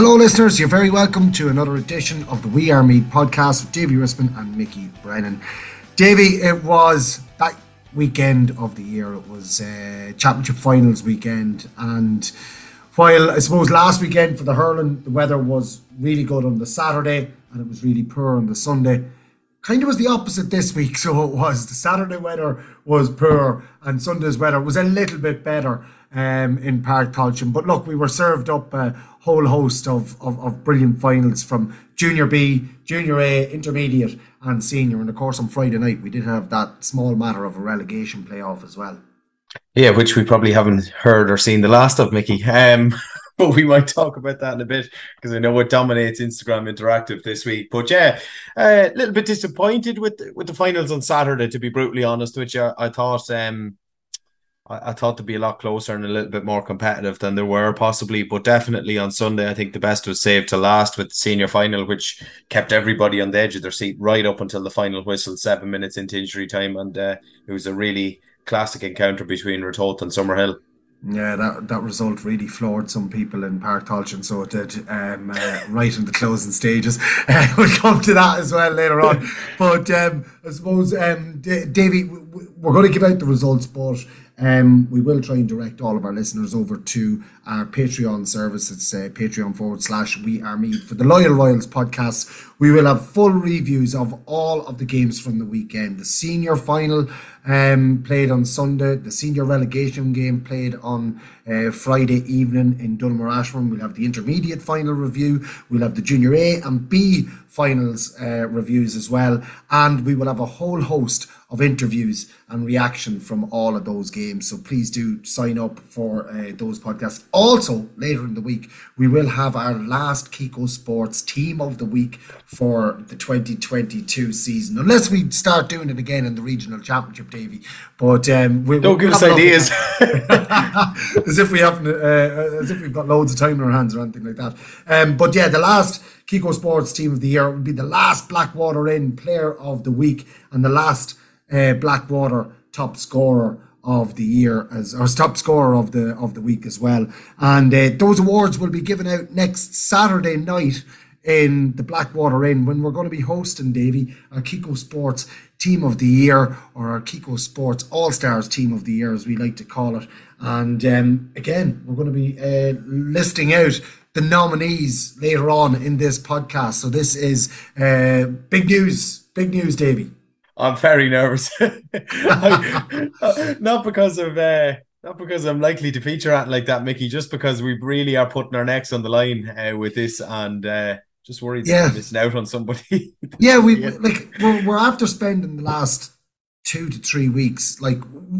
Hello, listeners. You're very welcome to another edition of the We Are Meath podcast with Davy Risman and Mickey Brennan. Davy, it was that weekend of the year. It was uh, championship finals weekend, and while I suppose last weekend for the hurling, the weather was really good on the Saturday and it was really poor on the Sunday. Kind of was the opposite this week. So it was the Saturday weather was poor and Sunday's weather was a little bit better um, in Páirc Tailteann. But look, we were served up a whole host of, of, of brilliant finals from Junior B, Junior A, Intermediate, and Senior. And of course, on Friday night, we did have that small matter of a relegation playoff as well. Yeah, which we probably haven't heard or seen the last of, Mickey. Um, but we might talk about that in a bit because I know it dominates Instagram Interactive this week. But yeah, a uh, little bit disappointed with with the finals on Saturday. To be brutally honest you, I thought um, I, I, thought to be a lot closer and a little bit more competitive than there were possibly. But definitely on Sunday, I think the best was saved to last with the senior final, which kept everybody on the edge of their seat right up until the final whistle, seven minutes into injury time, and uh, it was a really classic encounter between Ratoath and Summerhill. Yeah, that that result really floored some people in Páirc Tailteann, so it did um, uh, right in the closing stages. Uh, we'll come to that as well later on. But um, I suppose, um, D- Davey, we're going to give out the results, but um, we will try and direct all of our listeners over to our Patreon service. It's uh, Patreon forward slash We Are Meath. For the Loyal Royals podcast, we will have full reviews of all of the games from the weekend. The senior final um, played on Sunday, the senior relegation game played on uh, Friday evening in Donaghmore We'll have the intermediate final review. We'll have the junior A and B finals uh, reviews as well. And we will have a whole host of interviews and reaction from all of those games. So please do sign up for uh, those podcasts. Also, later in the week, we will have our last Kiko Sports Team of the Week for the 2022 season, unless we start doing it again in the regional championship, Davy. But um, we, don't give us ideas. as if we haven't, uh, as if we've got loads of time in our hands or anything like that. Um, but yeah, the last Kiko Sports Team of the Year will be the last Blackwater Inn Player of the Week and the last uh, Blackwater top scorer of the year as or top scorer of the of the week as well. And uh, those awards will be given out next Saturday night in the Blackwater Inn when we're going to be hosting Davy our Kiko Sports Team of the Year or our Kiko Sports All Stars Team of the Year as we like to call it. And um, again, we're going to be uh, listing out the nominees later on in this podcast. So this is uh, big news, big news, Davy. I'm very nervous. not because of uh, not because I'm likely to feature at like that, Mickey. Just because we really are putting our necks on the line uh, with this, and uh, just worried yeah. missing out on somebody. yeah, we like we're, we're after spending the last two to three weeks. Like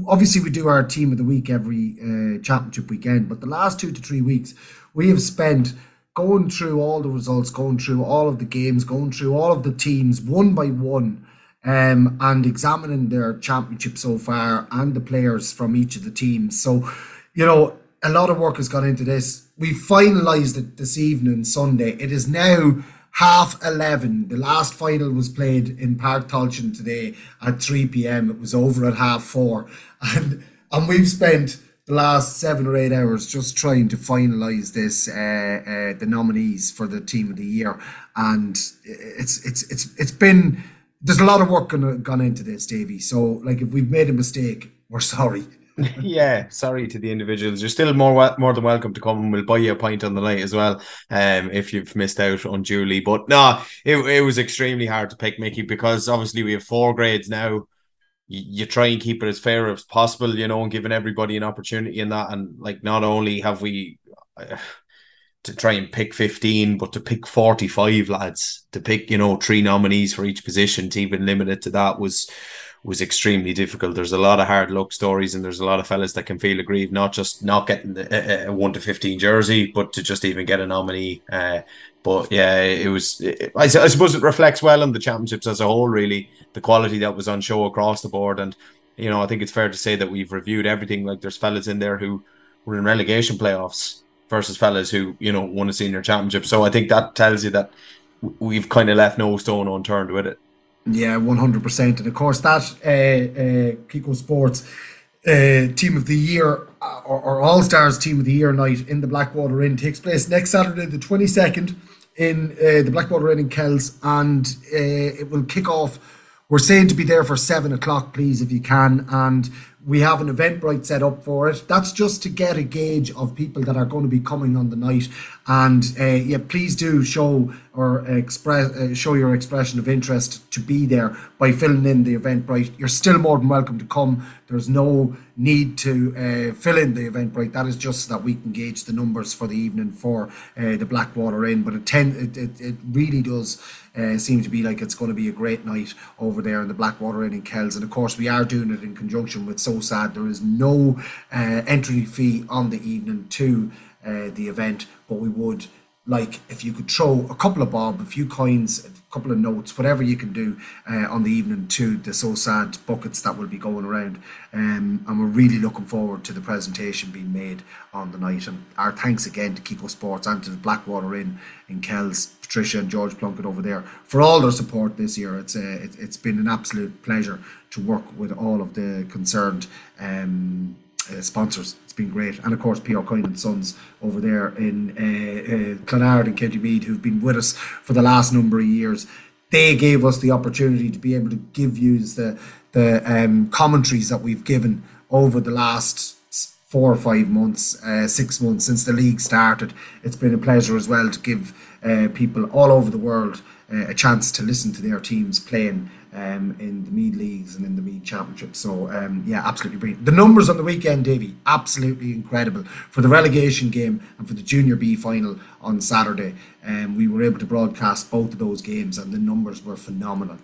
obviously we do our team of the week every uh, championship weekend, but the last two to three weeks we have spent going through all the results, going through all of the games, going through all of the teams one by one um, and examining their championship so far and the players from each of the teams. So, you know, a lot of work has gone into this. We finalised it this evening, Sunday. It is now half 11. The last final was played in Páirc Tailteann today at 3 p.m. It was over at half four. And, and we've spent the last seven or eight hours just trying to finalise this, uh, uh, the nominees for the team of the year. And it's, it's, it's, it's been there's a lot of work gonna, gone into this, Davey. So, like, if we've made a mistake, we're sorry. yeah, sorry to the individuals. You're still more more than welcome to come and we'll buy you a pint on the night as well. Um, if you've missed out unduly. But no, it, it was extremely hard to pick Mickey because obviously we have four grades now. You, you try and keep it as fair as possible, you know, and giving everybody an opportunity in that. And like, not only have we uh, to try and pick 15, but to pick 45 lads, to pick, you know, three nominees for each position, to even limit it to that was was extremely difficult. There's a lot of hard luck stories, and there's a lot of fellas that can feel aggrieved, not just not getting a, a one to fifteen jersey, but to just even get a nominee. Uh, but yeah, it was. It, I, I, suppose it reflects well on the championships as a whole. Really, the quality that was on show across the board, and you know, I think it's fair to say that we've reviewed everything. Like there's fellas in there who were in relegation playoffs versus fellas who you know won a senior championship. So I think that tells you that we've kind of left no stone unturned with it. Yeah, one hundred percent, and of course that uh, uh, Kiko Sports uh, Team of the Year uh, or, or All Stars Team of the Year night in the Blackwater Inn takes place next Saturday, the twenty second, in uh, the Blackwater Inn in Kells, and uh, it will kick off. We're saying to be there for seven o'clock, please, if you can, and we have an Eventbrite set up for it. That's just to get a gauge of people that are going to be coming on the night. And uh, yeah, please do show or express uh, show your expression of interest to be there by filling in the Eventbrite. You're still more than welcome to come. There's no need to uh, fill in the Eventbrite. That is just so that we can gauge the numbers for the evening for uh, the Blackwater Inn. But it, ten, it, it, it really does uh, seem to be like it's going to be a great night over there in the Blackwater Inn in Kells. And of course, we are doing it in conjunction with So Sad. There is no uh, entry fee on the evening to uh, the event, but we would like if you could throw a couple of bob, a few coins, a couple of notes, whatever you can do uh, on the evening to the so sad buckets that will be going around. Um, and we're really looking forward to the presentation being made on the night. And our thanks again to Kiko Sports and to the Blackwater Inn in Kells, Patricia and George Plunkett over there for all their support this year. It's uh, it, has been an absolute pleasure to work with all of the concerned. Um, uh, sponsors. It's been great, and of course PR Coyne and Sons over there in uh, uh, Clonard and County Meath, who've been with us for the last number of years. They gave us the opportunity to be able to give you the the um, commentaries that we've given over the last four or five months, uh, six months since the league started. It's been a pleasure as well to give uh, people all over the world uh, a chance to listen to their teams playing um, in the Meath leagues and in the Meath Championship. So um, yeah, absolutely brilliant. The numbers on the weekend, Davy, absolutely incredible for the relegation game and for the Junior B final on Saturday. Um, we were able to broadcast both of those games, and the numbers were phenomenal.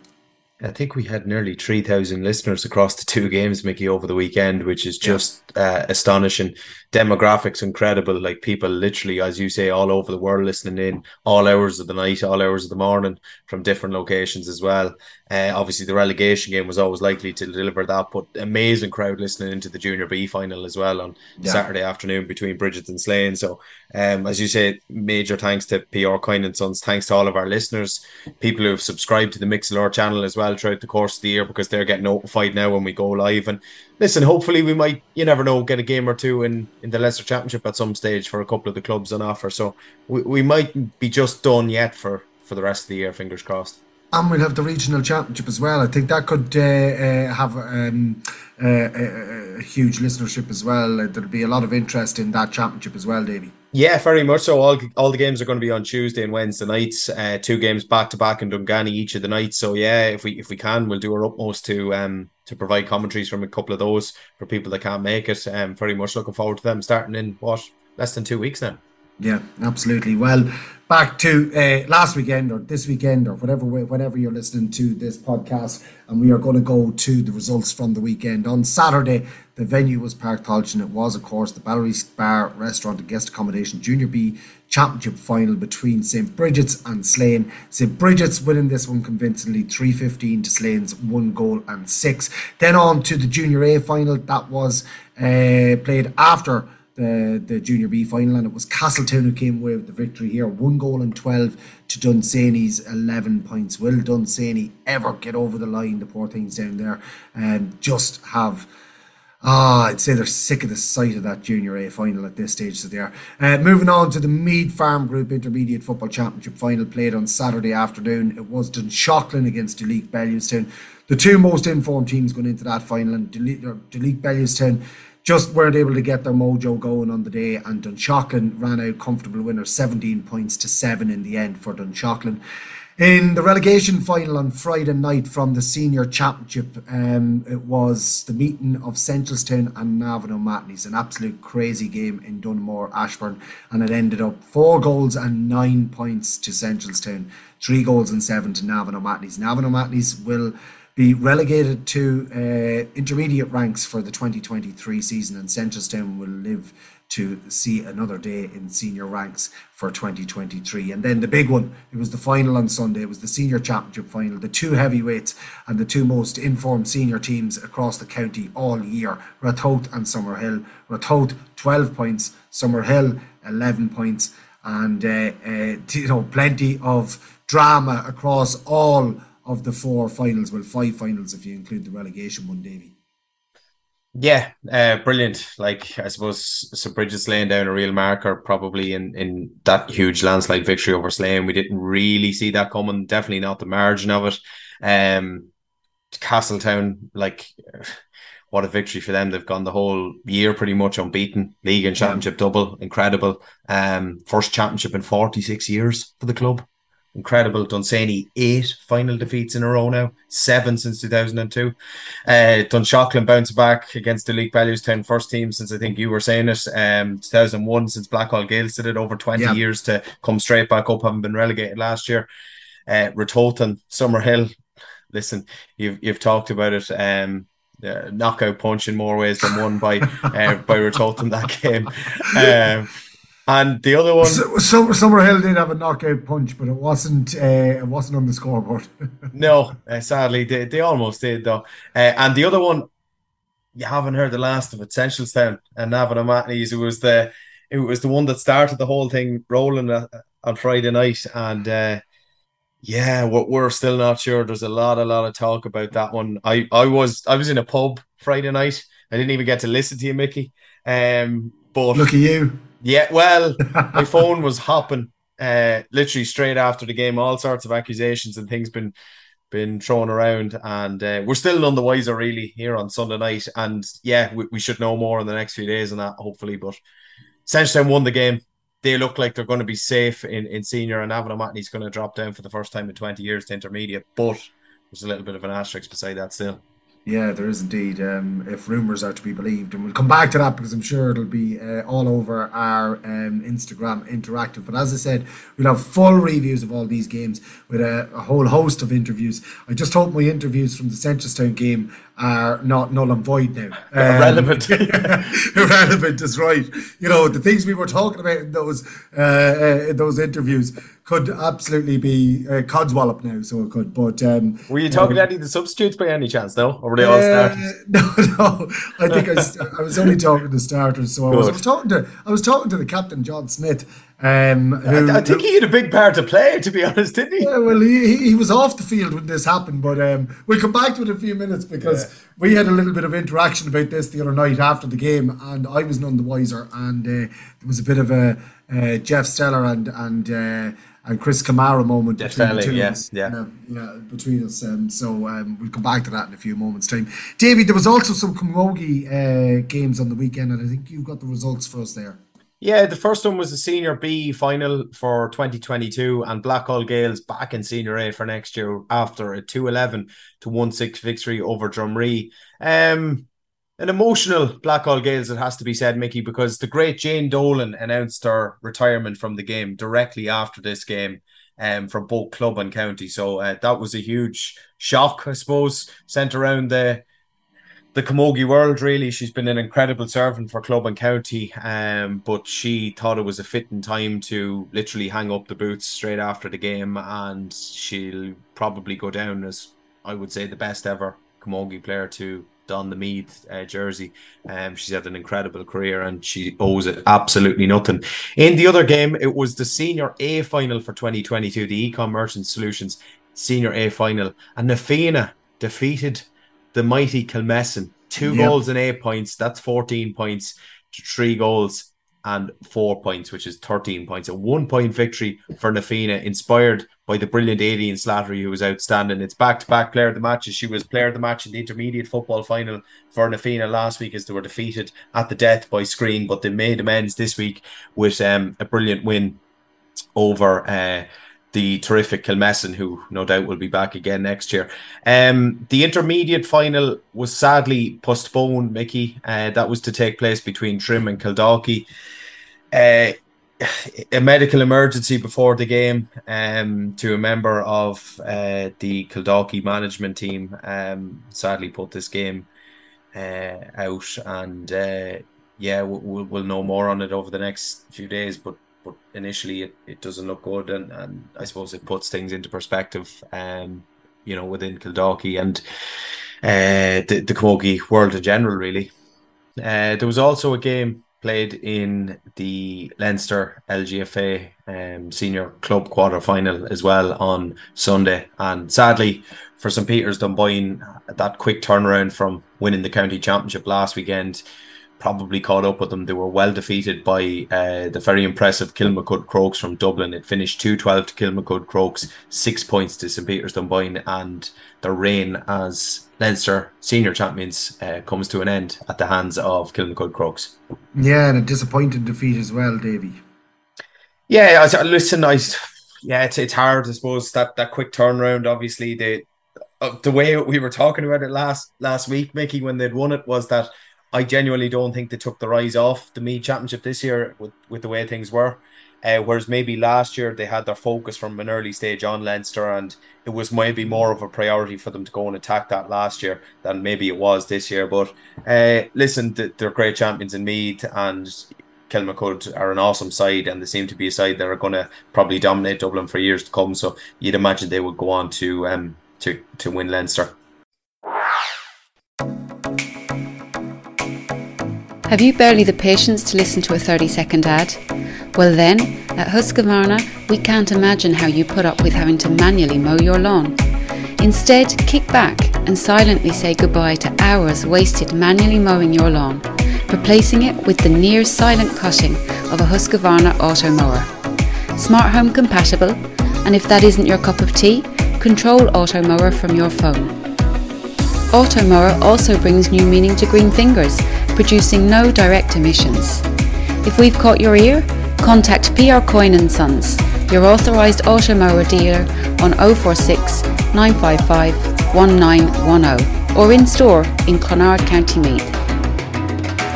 I think we had nearly 3,000 listeners across the two games, Mickey, over the weekend, which is just uh, astonishing. Demographics incredible. Like people literally, as you say, all over the world listening in, all hours of the night, all hours of the morning from different locations as well. Uh, obviously, the relegation game was always likely to deliver that, but amazing crowd listening into the Junior B final as well on yeah. Saturday afternoon between Bridget and Slane. So, um, as you say, major thanks to PR Coyne and Sons. Thanks to all of our listeners, people who have subscribed to the Mixlr channel as well throughout the course of the year because they're getting notified now when we go live. And listen, hopefully, we might, you never know, get a game or two in, in the Leinster Championship at some stage for a couple of the clubs on offer. So, we, we might be just done yet for, for the rest of the year, fingers crossed and we'll have the regional championship as well. I think that could uh, uh, have um, uh, a, a, huge listenership as well. There'll be a lot of interest in that championship as well, Davy. Yeah, very much so. All all the games are going to be on Tuesday and Wednesday nights. Uh, two games back to back in Dungani each of the nights. So yeah, if we if we can, we'll do our utmost to um to provide commentaries from a couple of those for people that can't make it. Um, very much looking forward to them starting in what less than two weeks now. Yeah, absolutely. Well, back to uh, last weekend or this weekend or whatever whenever you're listening to this podcast, and we are going to go to the results from the weekend. On Saturday, the venue was Páirc Tailteann. It was, of course, the Ballery Bar Restaurant and Guest Accommodation Junior B Championship final between St Bridget's and Slane. St Bridget's winning this one convincingly, 315 to Slane's one goal and six. Then on to the Junior A final that was uh, played after the, the Junior B final, and it was Castletown who came away with the victory here. One goal and 12 to Dunsany's 11 points. Will Dunsany ever get over the line? The poor things down there and just have. Ah, I'd say they're sick of the sight of that Junior A final at this stage, so they are. Uh, moving on to the Meade Farm Group Intermediate Football Championship final played on Saturday afternoon. It was Dunshaughlin against Duleek Bellewstown. The two most informed teams going into that final, and Duleek Bellewstown just weren't able to get their mojo going on the day, and Dunshaughlin ran out comfortable winner, 17 points to 7 in the end for Dunshaughlin. In the relegation final on Friday night from the senior championship, um, it was the meeting of Seneschalstown and Navan O'Mahony's, an absolute crazy game in Donaghmore, Ashbourne, and it ended up four goals and nine points to Seneschalstown, three goals and seven to Navan O'Mahony's. Navan O'Mahony's will be relegated to uh, intermediate ranks for the 2023 season, and Seneschalstown will live to see another day in senior ranks for 2023. And then the big one, it was the final on Sunday, it was the senior championship final, the two heavyweights and the two most informed senior teams across the county all year, Ratoath and Summerhill. Ratoath 12 points, Summerhill 11 points, and uh, uh, you know plenty of drama across all of the four finals, well five finals if you include the relegation one, Davy. Yeah, uh, brilliant. Like I suppose St Bridget's laying down a real marker, probably in in that huge landslide victory over Slane. We didn't really see that coming. Definitely not the margin of it. Um, Castletown, like what a victory for them. They've gone the whole year pretty much unbeaten. League and championship double, incredible. Um, first championship in forty six years for the club incredible. Dunsany eight final defeats in a row now, seven since 2002. Uh, Dunshaughlin bounced back against Duleek Bellewstown first team since I think you were saying it. Um, 2001 since Blackhall Gaels did it over 20 yeah. years to come straight back up, having been relegated last year. Uh, Ratoath and Summerhill. Listen, you've you've talked about it. Um, uh, knockout punch in more ways than one by uh, by Ratoath in that game. Um, and the other one, so, so, Summerhill did have a knockout punch, but it wasn't. Uh, it wasn't on the scoreboard. no, uh, sadly, they, they almost did though. Uh, and the other one, you haven't heard the last of it. Seneschalstown and Navan O'Mahony's. It was the it was the one that started the whole thing rolling uh, on Friday night, and uh, yeah, we're, we're still not sure. There's a lot, a lot of talk about that one. I I was I was in a pub Friday night. I didn't even get to listen to you, Mickey. Um, but look at you. Yeah, well, my phone was hopping uh, literally straight after the game. All sorts of accusations and things been been thrown around, and uh, we're still none the wiser really here on Sunday night. And yeah, we, we should know more in the next few days on that, hopefully. But Seneschalstown won the game. They look like they're going to be safe in, in senior, and Navan O'Mahony's going to drop down for the first time in 20 years to intermediate. But there's a little bit of an asterisk beside that still. Yeah, there is indeed. Um, if rumours are to be believed, and we'll come back to that because I'm sure it'll be uh, all over our um, Instagram interactive. But as I said, we'll have full reviews of all these games with a, a whole host of interviews. I just hope my interviews from the Seneschalstown game are not null and void now. Um, irrelevant. irrelevant is right. You know the things we were talking about in those uh, uh, in those interviews could absolutely be uh, codswallop now, so it could. But um, were you talking um, to any of the substitutes by any chance? though, or were they all uh, starters? No, no. I think I, I was only talking to starters. So I was, I was, talking to I was talking to the captain John Smith. Um, who, I, I, think he had a big part to play, to be honest, didn't he? Yeah, well, he, he was off the field when this happened, but um, we'll come back to it in a few minutes because yeah. we had a little bit of interaction about this the other night after the game, and I was none the wiser. And uh, there was a bit of a uh, Jeff Stelling and and uh, and Chris Kamara moment between the two of us. Yeah, yeah, yeah between us. Um, so um, we'll come back to that in a few moments' time. David, there was also some Camogie uh, games on the weekend, and I think you've got the results for us there. Yeah, the first one was the Senior B final for 2022, and Blackhall Gaels back in Senior A for next year after a 2 11 to 1 6 victory over Drumree. Um, an emotional Blackhall Gaels, it has to be said, Mickey, because the great Jane Dolan announced her retirement from the game directly after this game um, for both club and county. So uh, that was a huge shock, I suppose, sent around the the Camogie world. Really, she's been an incredible servant for club and county, um, but she thought it was a fitting time to literally hang up the boots straight after the game, and she'll probably go down as I would say the best ever Camogie player to don the Meath uh, jersey. Um, she's had an incredible career and she owes it absolutely nothing. In the other game, it was the Senior A final for 2022, the Econ Merchant Solutions Senior A final, and Na Fianna defeated the mighty Kilmessan. Two yep. goals and eight points. That's 14 points to three goals. And four points, which is 13 points. A one point victory for Na Fianna, inspired by the brilliant Aileen Slattery, who was outstanding. It's back to back player of the match. She was player of the match in the intermediate football final for Na Fianna last week as they were defeated at the death by Screen, but they made amends this week with um, a brilliant win over. Uh, the terrific Kilmessan, who no doubt will be back again next year. Um, the intermediate final was sadly postponed, Mickey. Uh, that was to take place between Trim and Kildalkey. Uh, a medical emergency before the game um, to a member of uh, the Kildalkey management team um, sadly put this game uh, out. And uh, yeah, we'll, we'll know more on it over the next few days. But but initially it, it doesn't look good and, and I suppose it puts things into perspective um you know within Kildalkey and uh the, the world in general really uh there was also a game played in the Leinster LGFA um, senior club quarter final as well on Sunday and sadly for St Peter's Dunboyne that quick turnaround from winning the county championship last weekend probably caught up with them. They were well defeated by uh, the very impressive Kilmacud Crokes from Dublin. It finished 2 12 to Kilmacud Crokes, six points to St Peter's Dunboyne, and the rain as Leinster senior champions uh, comes to an end at the hands of Kilmacud Crokes. Yeah, and a disappointing defeat as well, Davy. Yeah, I, listen, I, yeah, it's, it's hard, I suppose, that, that quick turnaround. Obviously, the, uh, the way we were talking about it last last week, Mickey, when they'd won it, was that I genuinely don't think they took the rise off the Meath Championship this year with, with the way things were. Uh, whereas maybe last year they had their focus from an early stage on Leinster, and it was maybe more of a priority for them to go and attack that last year than maybe it was this year. But uh, listen, they're great champions in Meath, and Kilmacud are an awesome side, and they seem to be a side that are going to probably dominate Dublin for years to come. So you'd imagine they would go on to um to to win Leinster. Have you barely the patience to listen to a 30 second ad? Well, then, at Husqvarna, we can't imagine how you put up with having to manually mow your lawn. Instead, kick back and silently say goodbye to hours wasted manually mowing your lawn, replacing it with the near silent cutting of a Husqvarna auto mower. Smart home compatible, and if that isn't your cup of tea, control auto mower from your phone. Auto mower also brings new meaning to green fingers producing no direct emissions. If we've caught your ear, contact PR Coyne and Sons, your authorised automower dealer on 046 955 1910 or in store in Clonard, County Meath.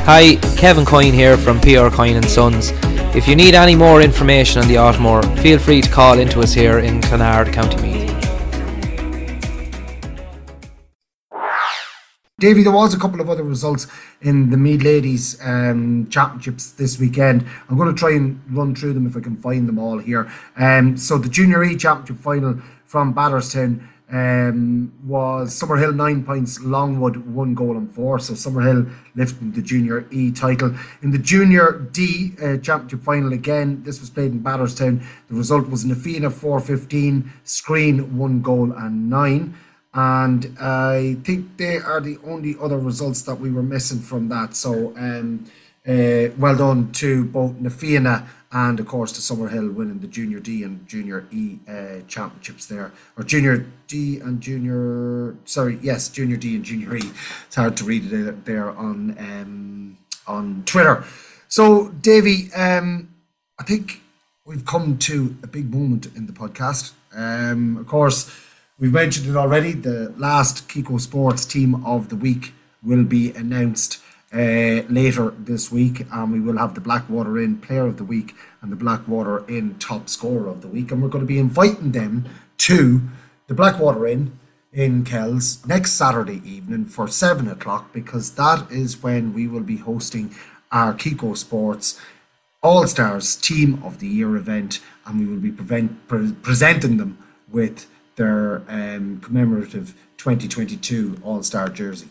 Hi, Kevin Coyne here from PR Coyne and Sons. If you need any more information on the Automower, feel free to call into us here in Clonard, County Meath. Davy, there was a couple of other results in the Meath Ladies um, Championships this weekend. I'm going to try and run through them if I can find them all here. Um, so the Junior E Championship final from Batterstown um, was Summerhill nine points, Longwood one goal and four. So Summerhill lifting the Junior E title. In the Junior D uh, Championship final again, this was played in Batterstown. The result was Na Fianna 415, Screen one goal and nine and I think they are the only other results that we were missing from that. So, um, uh, well done to both Na Fianna and, of course, to Summerhill winning the Junior D and Junior E uh, championships there, or Junior D and Junior. Sorry, yes, Junior D and Junior E. It's hard to read it there on um, on Twitter. So, Davy, um, I think we've come to a big moment in the podcast. Um, of course We've mentioned it already. The last Kiko Sports Team of the Week will be announced uh, later this week, and we will have the Blackwater Inn Player of the Week and the Blackwater Inn Top Scorer of the Week, and we're going to be inviting them to the Blackwater Inn in Kells next Saturday evening for seven o'clock because that is when we will be hosting our Kiko Sports All Stars Team of the Year event, and we will be prevent, pre- presenting them with their um, commemorative 2022 All Star jersey.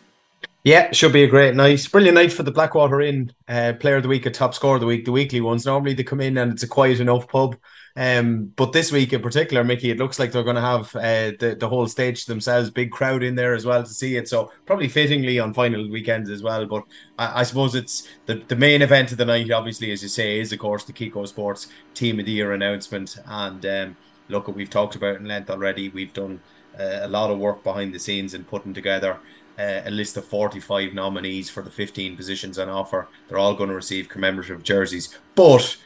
Yeah, should be a great night. Brilliant night for the Blackwater Inn. Uh, player of the week, a top scorer of the week, the weekly ones. Normally they come in and it's a quiet enough pub. Um, but this week in particular, Mickey, it looks like they're going to have uh, the the whole stage themselves, big crowd in there as well to see it. So probably fittingly on final weekends as well. But I, I suppose it's the, the main event of the night, obviously, as you say, is of course the Kiko Sports Team of the Year announcement. And um, look, what we've talked about in length already. We've done uh, a lot of work behind the scenes in putting together. Uh, a list of 45 nominees for the 15 positions on offer. They're all going to receive commemorative jerseys. But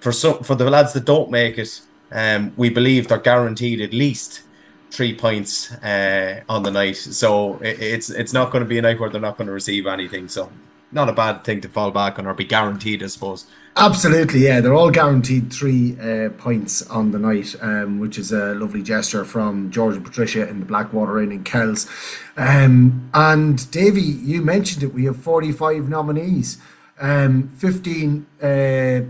for some for the lads that don't make it, um, we believe they're guaranteed at least three points uh, on the night. So it, it's it's not going to be a night where they're not going to receive anything. So not a bad thing to fall back on or be guaranteed, I suppose. Absolutely, yeah. They're all guaranteed three uh, points on the night, um, which is a lovely gesture from George and Patricia in the Blackwater Inn in Kells. Um, and Davy, you mentioned it. We have 45 nominees. Um, 15 uh,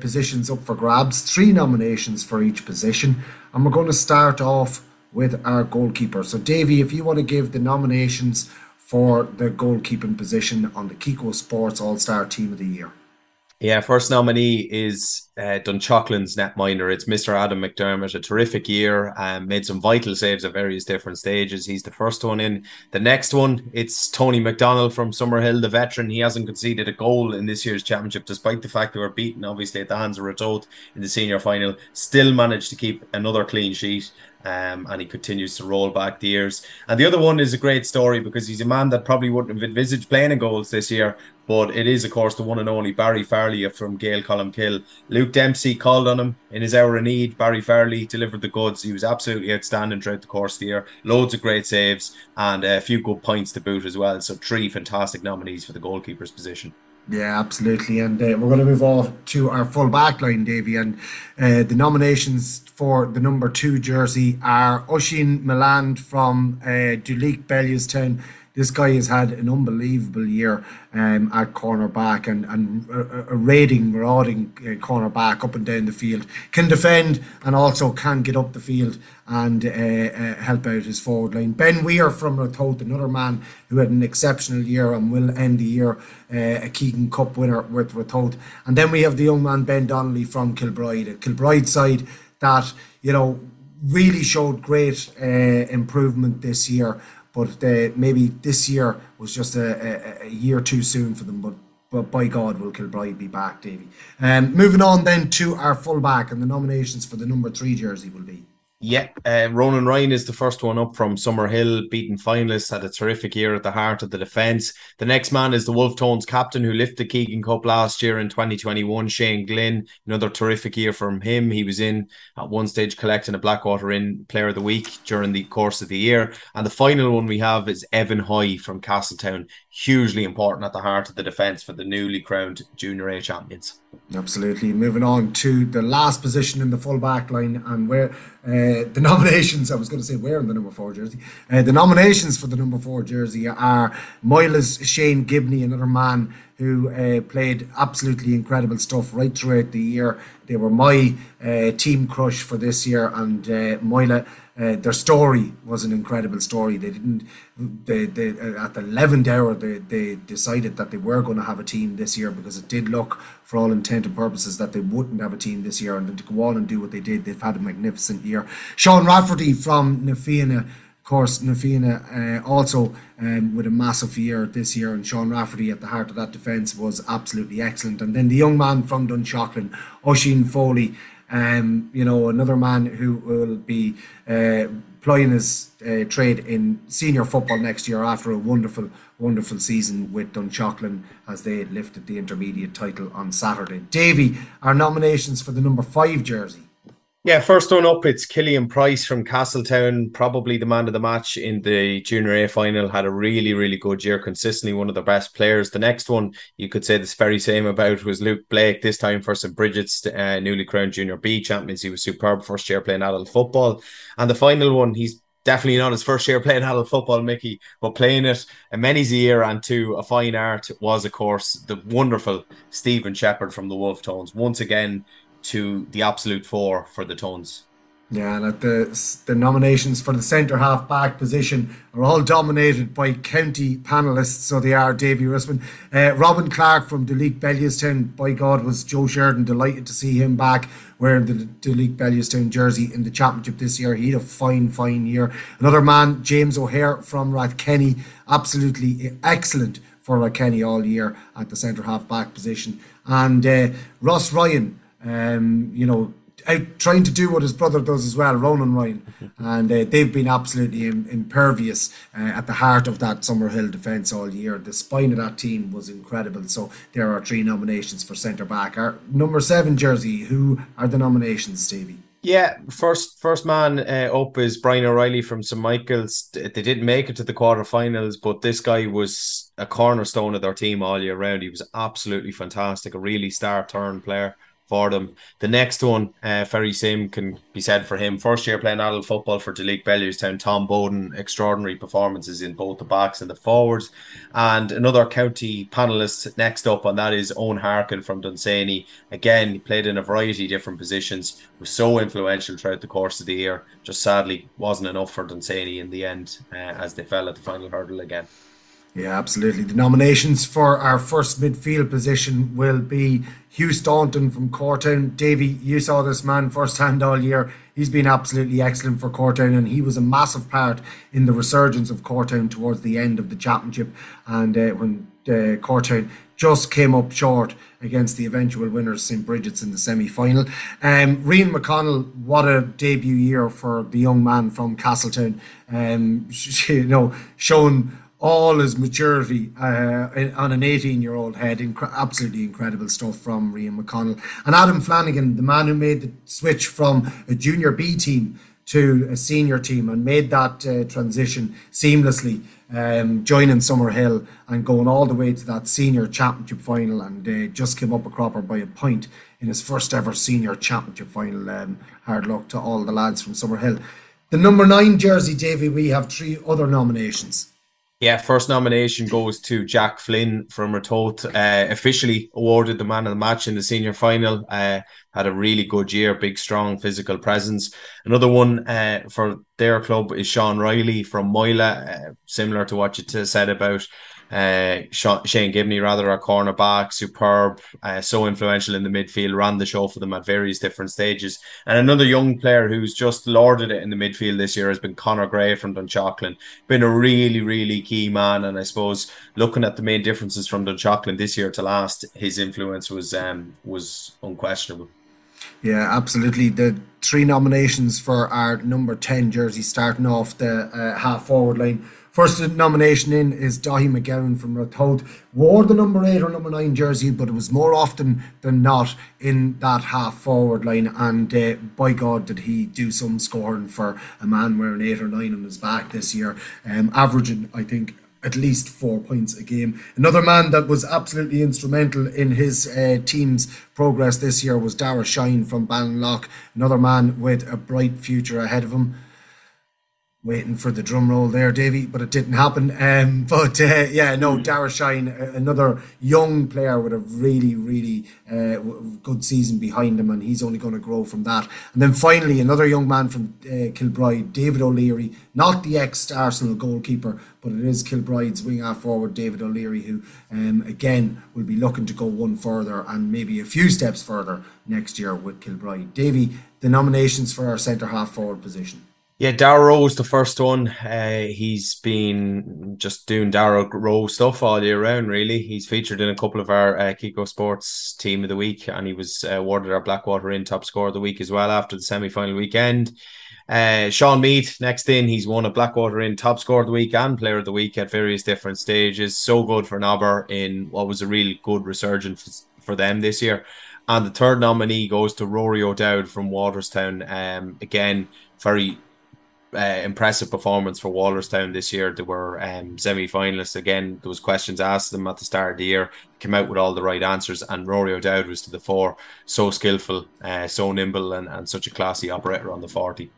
positions up for grabs, three nominations for each position. And we're going to start off with our goalkeeper. So, Davy, if you want to give the nominations for the goalkeeping position on the Kiko Sports All Star Team of the Year. Yeah, first nominee is uh, Dunshaughlin's netminder. It's Mr. Adam McDermott. A terrific year, um, made some vital saves at various different stages. He's the first one in. The next one, it's Tony McDonald from Summerhill, the veteran. He hasn't conceded a goal in this year's championship, despite the fact they were beaten, obviously, at the hands of Ratoath in the senior final. Still managed to keep another clean sheet. Um, and he continues to roll back the years. And the other one is a great story because he's a man that probably wouldn't have envisaged playing in goals this year, but it is, of course, the one and only Barry Farley from Gael Colmcille. Luke Dempsey called on him in his hour of need. Barry Farley delivered the goods. He was absolutely outstanding throughout the course of the year. Loads of great saves and a few good points to boot as well. So, three fantastic nominees for the goalkeeper's position. Yeah, absolutely. And uh, we're going to move off to our full back line, Davy. And uh, the nominations for the number two jersey are Oshin Milland from uh, Duleek Bellewstown this guy has had an unbelievable year um, at cornerback and, and a, raiding, marauding uh, cornerback up and down the field. Can defend and also can get up the field and uh, uh, help out his forward line. Ben Weir from Ratoath, another man who had an exceptional year and will end the year uh, a Keegan Cup winner with Ratoath. And then we have the young man Ben Donnelly from Kilbride, a Kilbride side that, you know, really showed great uh, improvement this year but uh, maybe this year was just a, a, a, year too soon for them. But but by God, will Kilbride be back, Davy? Um, moving on then to our fullback, and the nominations for the number three jersey will be. Yeah, uh, Ronan Ryan is the first one up from Summerhill, beaten finalists, had a terrific year at the heart of the defence. The next man is the Wolf Tones captain who lifted the Keegan Cup last year in 2021, Shane Glynn. Another terrific year from him. He was in at one stage collecting a Blackwater Inn Player of the Week during the course of the year. And the final one we have is Evan Hoy from Castletown, hugely important at the heart of the defence for the newly crowned Junior A champions. Absolutely. Moving on to the last position in the full back line and where uh, the nominations, I was going to say in the number four jersey. Uh, the nominations for the number four jersey are Moylagh's Shane Gibney, another man who uh, played absolutely incredible stuff right throughout the year. They were my uh, team crush for this year, and uh, Moylagh uh, their story was an incredible story. They didn't. They, they uh, at the eleventh hour they, they decided that they were going to have a team this year because it did look, for all intent and purposes, that they wouldn't have a team this year. And to go on and do what they did, they've had a magnificent year. Sean Rafferty from Na Fianna of course, Na Fianna uh, also um, with a massive year this year, and Sean Rafferty at the heart of that defence was absolutely excellent. And then the young man from Dunshaughlin, Oisin Foley, um, you know, another man who will be uh, plying his uh, trade in senior football next year after a wonderful, wonderful season with Dunshaughlin as they lifted the intermediate title on Saturday. Davy, our nominations for the number five jersey. Yeah, first one up, it's Killian Price from Castletown, probably the man of the match in the Junior A final. Had a really, really good year, consistently one of the best players. The next one, you could say this very same about, was Luke Blake, this time for St. Bridget's uh, newly crowned Junior B champions. He was superb first year playing adult football. And the final one, he's definitely not his first year playing adult football, Mickey, but playing it a many's a year and to a fine art was, of course, the wonderful Stephen Shepherd from the Wolf Tones. Once again, to the absolute fore for the Tones. Yeah, and the the nominations for the centre half back position are all dominated by county panellists. So they are Davy Russman, uh, Robin Clark from Duleek Bellewstown. By God, was Joe Sheridan delighted to see him back wearing the Duleek Bellewstown jersey in the championship this year. He had a fine, fine year. Another man, James O'Hare from Rathkenny, absolutely excellent for Rathkenny all year at the centre half back position. And uh, Ross Ryan, um, you know out trying to do what his brother does as well, Ronan Ryan, and uh, they've been absolutely impervious uh, at the heart of that Summerhill defence all year. The spine of that team was incredible. So there are three nominations for centre back. Our number seven jersey. Who are the nominations, Stevie? Yeah, first first man uh, up is Brian O'Reilly from St Michael's. They didn't make it to the quarterfinals, but this guy was a cornerstone of their team all year round. He was absolutely fantastic, a really star turn player for them. The next one, uh, very same can be said for him. First year playing adult football for Duleek Bellewstown, Tom Bowden, extraordinary performances in both the backs and the forwards. And another county panelist next up, and that is Owen Harkin from Dunsany. Again, played in a variety of different positions, was so influential throughout the course of the year. Just sadly wasn't enough for Dunsany in the end uh, as they fell at the final hurdle again. Yeah, absolutely. The nominations for our first midfield position will be Hugh Staunton from Cortown. Davy, you saw this man firsthand all year. He's been absolutely excellent for Cortown, and he was a massive part in the resurgence of Cortown towards the end of the championship. And uh, when uh, Cortown just came up short against the eventual winners, St. Bridget's, in the semi final. Um, Rian McConnell, what a debut year for the young man from Castletown. Um, you know, showing all his maturity uh, on an 18 year old head. Inc- absolutely incredible stuff from Rian McConnell. And Adam Flanagan, the man who made the switch from a junior B team to a senior team and made that uh, transition seamlessly, um, joining Summerhill and going all the way to that senior championship final and uh, just came up a cropper by a point in his first ever senior championship final. Um, hard luck to all the lads from Summerhill. The number nine jersey, Davy, we have three other nominations. Yeah, first nomination goes to Jack Flynn from Ratoath. Uh, officially awarded the man of the match in the senior final. Uh, had a really good year, big, strong physical presence. Another one uh, for their club is Sean Riley from Moylagh, uh, similar to what you said about uh, Shane Gibney, rather, a cornerback, superb, uh, so influential in the midfield, ran the show for them at various different stages. And another young player who's just lorded it in the midfield this year has been Connor Gray from Dunshaughlin. Been a really, really key man. And I suppose looking at the main differences from Dunshaughlin this year to last, his influence was um, was unquestionable. Yeah, absolutely. The three nominations for our number 10 jersey starting off the uh, half forward line First nomination in is Dahi McGowan from Ratoath. Wore the number eight or number nine jersey, but it was more often than not in that half forward line. And uh, by God, did he do some scoring for a man wearing eight or nine on his back this year, um, averaging, I think, at least four points a game. Another man that was absolutely instrumental in his uh, team's progress this year was Dara Shine from Ballinlough. Another man with a bright future ahead of him waiting for the drum roll there, Davy, but it didn't happen. Um, but uh, yeah, no, hmm. Dara Shine, another young player with a really, really uh, good season behind him, and he's only going to grow from that. And then finally, another young man from uh, Kilbride, David O'Leary, not the ex Arsenal goalkeeper, but it is Kilbride's wing half forward, David O'Leary, who um, again will be looking to go one further and maybe a few steps further next year with Kilbride. Davy, the nominations for our centre half forward position. Yeah, Darrow was the first one. Uh, he's been just doing Darrow Rowe stuff all year round, really. He's featured in a couple of our uh, Kiko Sports Team of the Week, and he was awarded our Blackwater Inn top scorer of the week as well after the semi final weekend. Uh, Sean Mead, next in, he's won a Blackwater Inn top scorer of the week and player of the week at various different stages. So good for Nobber in what was a really good resurgence for them this year. And the third nominee goes to Rory O'Dowd from Walterstown. Um, again, very uh, impressive performance for Walterstown this year. They were um, semi-finalists again. There was questions asked them at the start of the year. Came out with all the right answers, and Rory O'Dowd was to the fore. So skillful, uh, so nimble, and, and such a classy operator on the forty.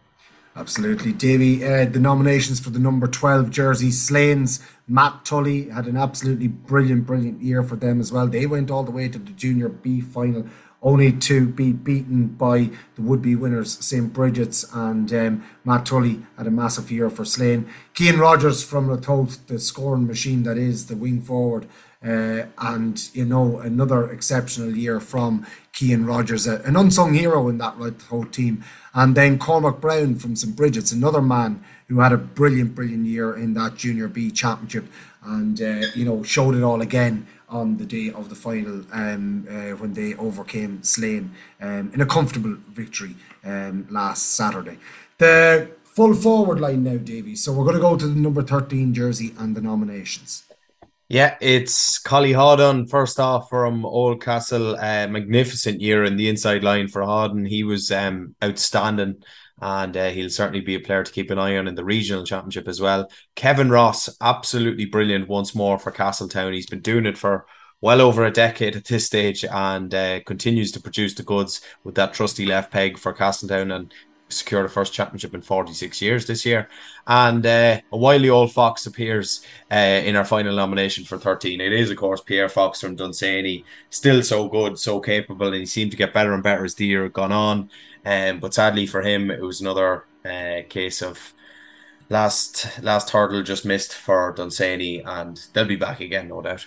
Absolutely, Davy. Uh, the nominations for the number twelve jersey, Slane's. Matt Tully had an absolutely brilliant, brilliant year for them as well. They went all the way to the Junior B final only to be beaten by the would-be winners St Bridget's and um, Matt Tully had a massive year for Slane. Kean Rogers from Ratoath, the scoring machine that is the wing forward, uh, and you know another exceptional year from Kean Rogers, an unsung hero in that Ratoath team, and then Cormac Brown from St Bridget's, another man who had a brilliant, brilliant year in that Junior B Championship, and uh, you know showed it all again on the day of the final um, uh, when they overcame Slane um, in a comfortable victory um, last Saturday. The full forward line now, Davy. So we're going to go to the number 13 jersey and the nominations. Yeah, it's Collie Hawdon first off from Oldcastle. Uh, magnificent year in the inside line for Hawdon. He was um, outstanding and uh, he'll certainly be a player to keep an eye on in the regional championship as well. Kevin Ross, absolutely brilliant once more for Castletown. He's been doing it for well over a decade at this stage and uh, continues to produce the goods with that trusty left peg for Castletown and secure the first championship in 46 years this year. And uh, a wily old fox appears uh, in our final nomination for 13. It is, of course, Pierre Fox from Dunsany. Still so good, so capable, and he seemed to get better and better as the year had gone on. Um, but sadly for him, it was another uh, case of last last hurdle just missed for Dunsany, and they'll be back again, no doubt.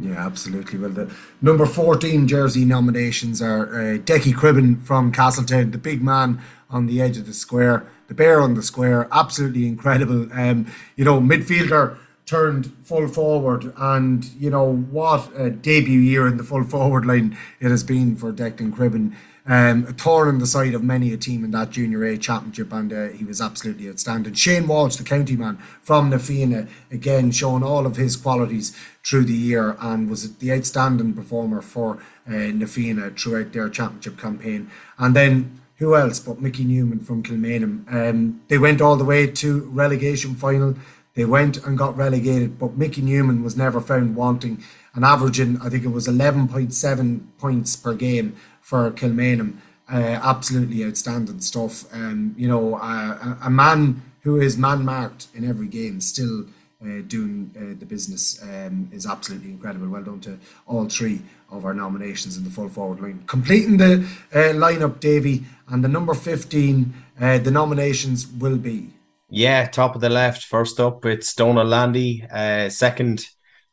Yeah, absolutely. Well, the number 14 jersey nominations are uh, Decky Cribben from Castletown, the big man on the edge of the square, the bear on the square, absolutely incredible. Um, you know, midfielder turned full forward, and you know what a debut year in the full forward line it has been for Declan Cribben um, a thorn in the side of many a team in that Junior A Championship, and uh, he was absolutely outstanding. Shane Walsh, the county man from Na Fianna, again showing all of his qualities through the year and was the outstanding performer for uh, Na Fianna throughout their championship campaign. And then who else but Mickey Newman from Kilmainham? Um, they went all the way to relegation final. They went and got relegated, but Mickey Newman was never found wanting and averaging, I think it was 11.7 points per game for Kilmainham. Uh, absolutely outstanding stuff. Um, you know, uh, a, man who is man marked in every game, still uh, doing uh, the business, um, is absolutely incredible. Well done to all three of our nominations in the full forward line. Completing the uh, lineup, Davy, and the number 15, uh, the nominations will be. Yeah, top of the left. First up, it's Donal Landy. second,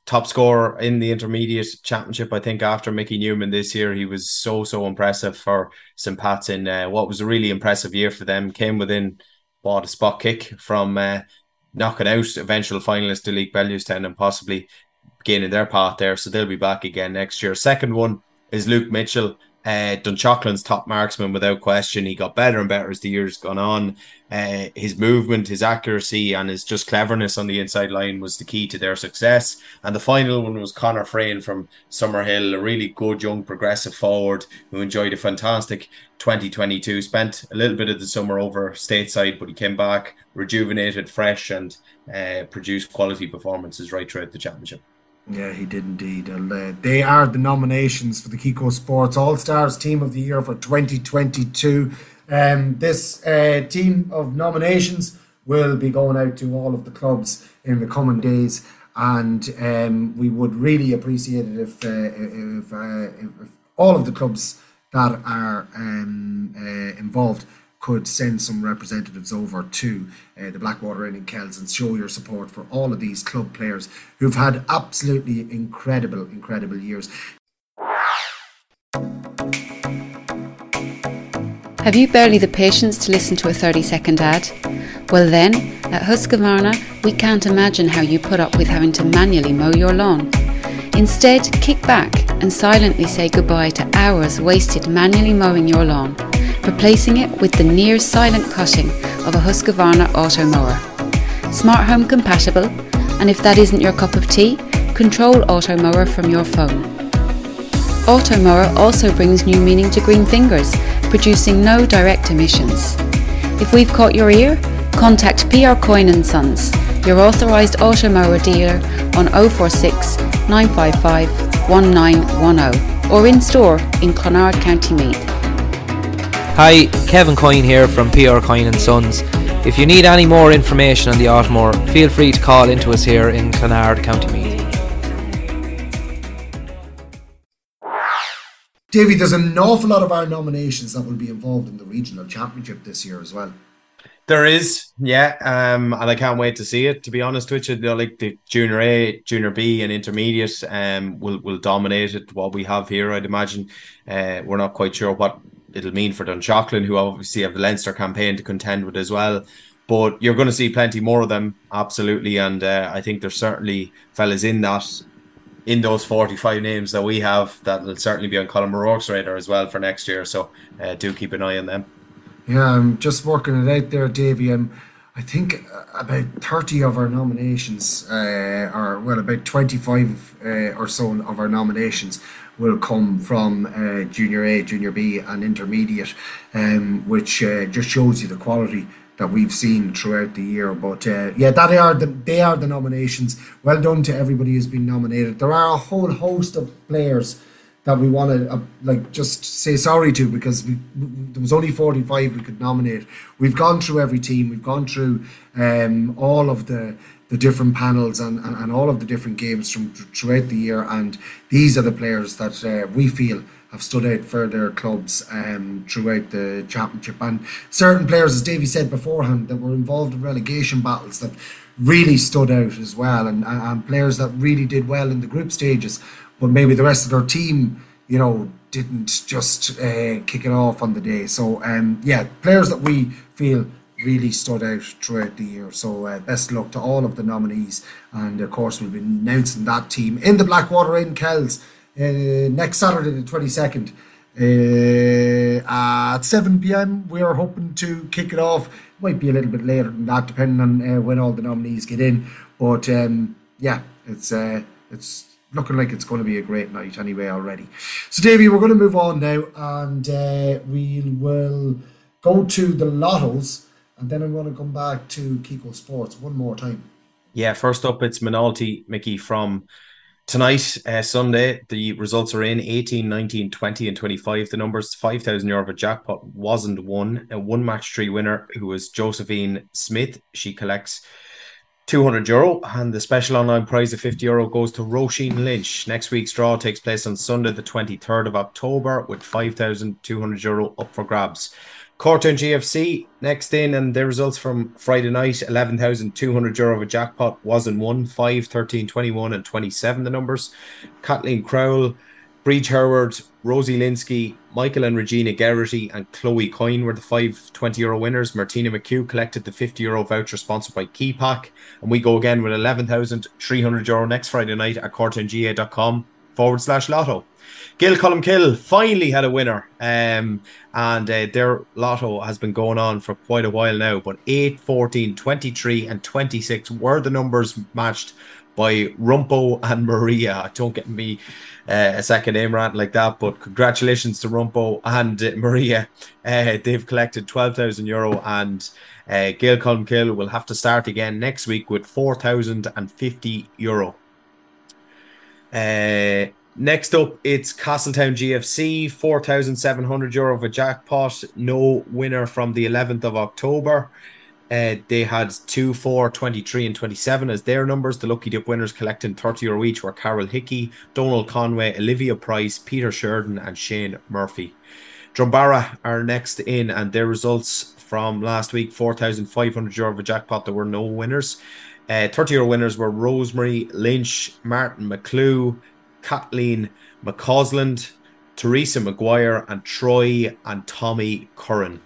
top scorer in the intermediate championship. I think after Mickey Newman this year, he was so so impressive for St Pat's in uh, what was a really impressive year for them. Came within bought a spot kick from uh, knocking out eventual finalist Duleek Bellewstown and possibly gaining their path there. So they'll be back again next year. Second one is Luke Mitchell. Uh, Dunshaughlin's top marksman without question. He got better and better as the years gone on. Uh, his movement, his accuracy, and his just cleverness on the inside line was the key to their success. And the final one was Connor Frayne from Summerhill, a really good young progressive forward who enjoyed a fantastic 2022. Spent a little bit of the summer over stateside, but he came back rejuvenated, fresh, and uh, produced quality performances right throughout the championship. Yeah, he did indeed. And, uh, they are the nominations for the Kiko Sports All Stars Team of the Year for 2022. Um, this uh, team of nominations will be going out to all of the clubs in the coming days, and um, we would really appreciate it if, uh, if, uh, if, all of the clubs that are um, uh, involved could send some representatives over to uh, the Blackwater Inn in Kells and show your support for all of these club players who've had absolutely incredible, incredible years. Have you barely the patience to listen to a 30 second ad? Well, then, at Husqvarna, we can't imagine how you put up with having to manually mow your lawn. Instead, kick back and silently say goodbye to hours wasted manually mowing your lawn replacing it with the near silent cutting of a Husqvarna auto mower. Smart home compatible, and if that isn't your cup of tea, control auto mower from your phone. Auto mower also brings new meaning to green fingers, producing no direct emissions. If we've caught your ear, contact PR Coyne and Sons, your authorised auto mower dealer on 046 955 1910 or in store in Clonard, County Meath. Hi, Kevin Coyne here from PR Coyne and Sons. If you need any more information on the Automower, feel free to call into us here in Clonard, County Meath. Davey, there's an awful lot of our nominations that will be involved in the regional championship this year as well. There is, yeah, um, and I can't wait to see it. To be honest with you, like the junior A, junior B, and intermediate, um, will will dominate it. What we have here, I'd imagine. Uh, we're not quite sure what it'll mean for Dunshaughlin, who obviously have the Leinster campaign to contend with as well. But you're going to see plenty more of them, absolutely. And uh, I think there's certainly fellas in that, in those 45 names that we have, that will certainly be on Colm O'Rourke's radar as well for next year. So uh, do keep an eye on them. Yeah, I'm just working it out there, Davey. And I think about 30 of our nominations, uh, or well, about 25 uh, or so of our nominations will come from uh, junior A, junior B, and intermediate, um, which uh, just shows you the quality that we've seen throughout the year. But uh, yeah, that are the they are the nominations. Well done to everybody who's been nominated. There are a whole host of players that we want to uh, like just say sorry to because we, we, there was only 45 we could nominate we've gone through every team we've gone through um, all of the the different panels and, and, and all of the different games from throughout the year. And these are the players that uh, we feel have stood out for their clubs um, throughout the championship. And certain players as Davey said beforehand that were involved in relegation battles that really stood out as well. And, and players that really did well in the group stages but maybe the rest of their team, you know, didn't just uh, kick it off on the day. So, um, yeah, players that we feel really stood out throughout the year. So, uh, best luck to all of the nominees. And of course, we'll be announcing that team in the Blackwater in Kells uh, next Saturday, the 22nd. Uh, at 7 p.m. We are hoping to kick it off. Might be a little bit later than that, depending on uh, when all the nominees get in. But um, yeah, it's uh, it's looking like it's going to be a great night anyway already. So, Davey, we're going to move on now and uh, we will go to the lottos and then I'm going to come back to Kiko Sports one more time. Yeah, first up, it's Moynalty Mickey from tonight, uh, Sunday. The results are in 18, 19, 20, and 25. The numbers 5,000 euro of a jackpot wasn't won. A one match three winner who was Josephine Smith. She collects 200 euro and the special online prize of 50 euro goes to Roisin Lynch. Next week's draw takes place on Sunday, the 23rd of October, with 5,200 euro up for grabs. Cortown GFC next in, and the results from Friday night 11,200 euro of a jackpot wasn't won 5, 13, 21, and 27. The numbers Kathleen Crowell Breach Howard, Rosie Linsky, Michael and Regina Geraghty, and Chloe Coyne were the five 20 euro winners. Martina McHugh collected the 50 euro voucher sponsored by Keypack. And we go again with 11,300 euro next Friday night at cortownga.com forward slash lotto. Gaeil Colmcille finally had a winner, um, and uh, their lotto has been going on for quite a while now. But 8, 14, 23, and 26 were the numbers matched by Rumpo and Maria. Don't get me uh, a second name rant like that, but congratulations to Rumpo and uh, Maria. Uh, they've collected 12,000 euro and uh, Gaeil Colmcille will have to start again next week with 4,050 euro. Uh, next up, it's Castletown GFC, 4,700 euro of a jackpot. No winner from the 11th of October. Uh, they had 2, 4, 23, and 27 as their numbers. The Lucky Dip winners collecting 30 euro each were Carol Hickey, Donald Conway, Olivia Price, Peter Sheridan, and Shane Murphy. Drumbaragh are next in, and their results from last week 4,500 euro of a jackpot. There were no winners. Uh, 30 euro winners were Rosemary Lynch, Martin McClue, Kathleen McCausland, Teresa McGuire, and Troy and Tommy Curran.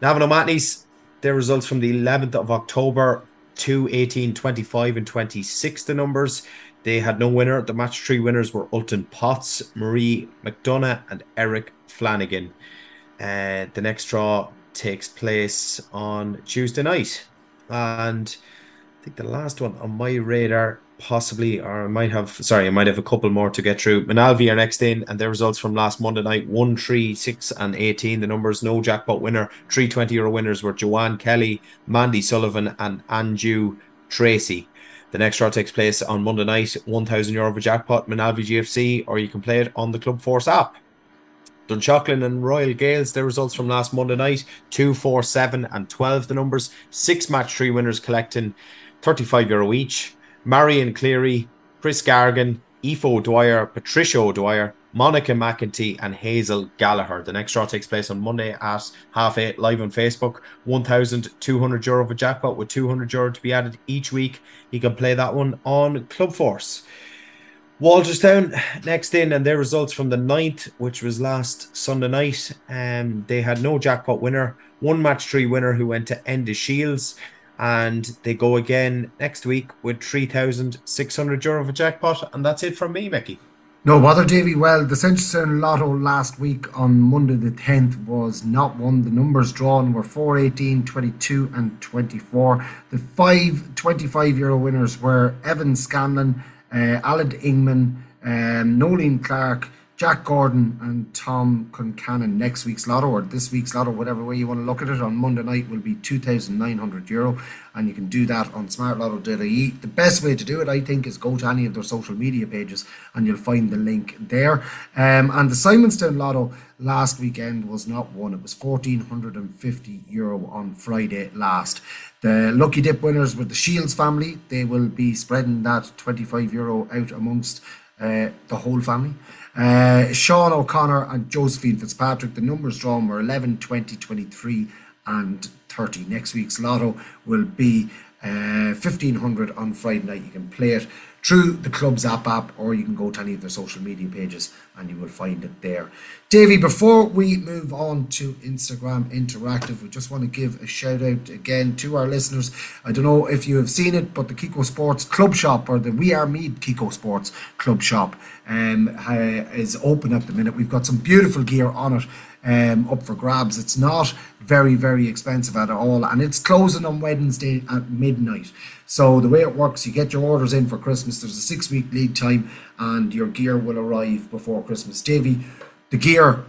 Navan O'Mahony's their results from the 11th of October 2, 18, 25, and 26, the numbers. They had no winner. The match three winners were Ulton Potts, Marie McDonough, and Eric Flanagan. Uh, the next draw takes place on Tuesday night. And I think the last one on my radar possibly, or I might have, sorry, I might have a couple more to get through. Moynalvey are next in, and their results from last Monday night 1, 3, 6, and 18. The numbers no jackpot winner. Three 20 euro winners were Joanne Kelly, Mandy Sullivan, and Anju Tracy. The next draw takes place on Monday night, 1,000 euro a jackpot, Moynalvey GFC, or you can play it on the Club Force app. Dunshaughlin and Royal Gaels, their results from last Monday night 2, 4, 7, and 12. The numbers six match three winners collecting 35 euro each. Marion Cleary, Chris Gargan, Aoife O'Dwyer, Patricia O'Dwyer, Monica McEntee, and Hazel Gallagher. The next draw takes place on Monday at half eight live on Facebook. 1,200 euro a jackpot with 200 euro to be added each week. You can play that one on Club Force. Walterstown next in, and their results from the ninth, which was last Sunday night. Um, they had no jackpot winner, one match three winner who went to Enda Shields, and they go again next week with 3,600 euro of a jackpot. And that's it from me, Mickey. No bother, Davy. Well, the Centurion Lotto last week on Monday the 10th was not won. The numbers drawn were 4, 18, 22, and 24. The five 25 euro winners were Evan Scanlon, uh, Alan Ingman, um, Nolene Clark, Jack Gordon, and Tom Concannon. Next week's lotto, or this week's lotto, whatever way you want to look at it, on Monday night will be 2,900 euro, and you can do that on smartlotto.ie. The best way to do it, I think, is go to any of their social media pages, and you'll find the link there. Um, and the Simonstown lotto last weekend was not won; it was 1,450 euro on Friday last. The lucky dip winners were the Shields family. They will be spreading that 25 euro out amongst uh, the whole family. Uh, Sean O'Connor and Josephine Fitzpatrick. The numbers drawn were 11, 20, 23, and 30. Next week's lotto will be uh, 1500 on Friday night. You can play it through the club's app app or you can go to any of their social media pages and you will find it there. Davey, before we move on to Instagram Interactive, we just want to give a shout out again to our listeners. I don't know if you have seen it, but the Kiko Sports Club Shop or the We Are Meath Kiko Sports Club Shop um, is open at the minute. We've got some beautiful gear on it um, up for grabs. It's not very, very expensive at all, and it's closing on Wednesday at midnight. So the way it works, you get your orders in for Christmas. There's a six week lead time, and your gear will arrive before Christmas. Davy, the gear.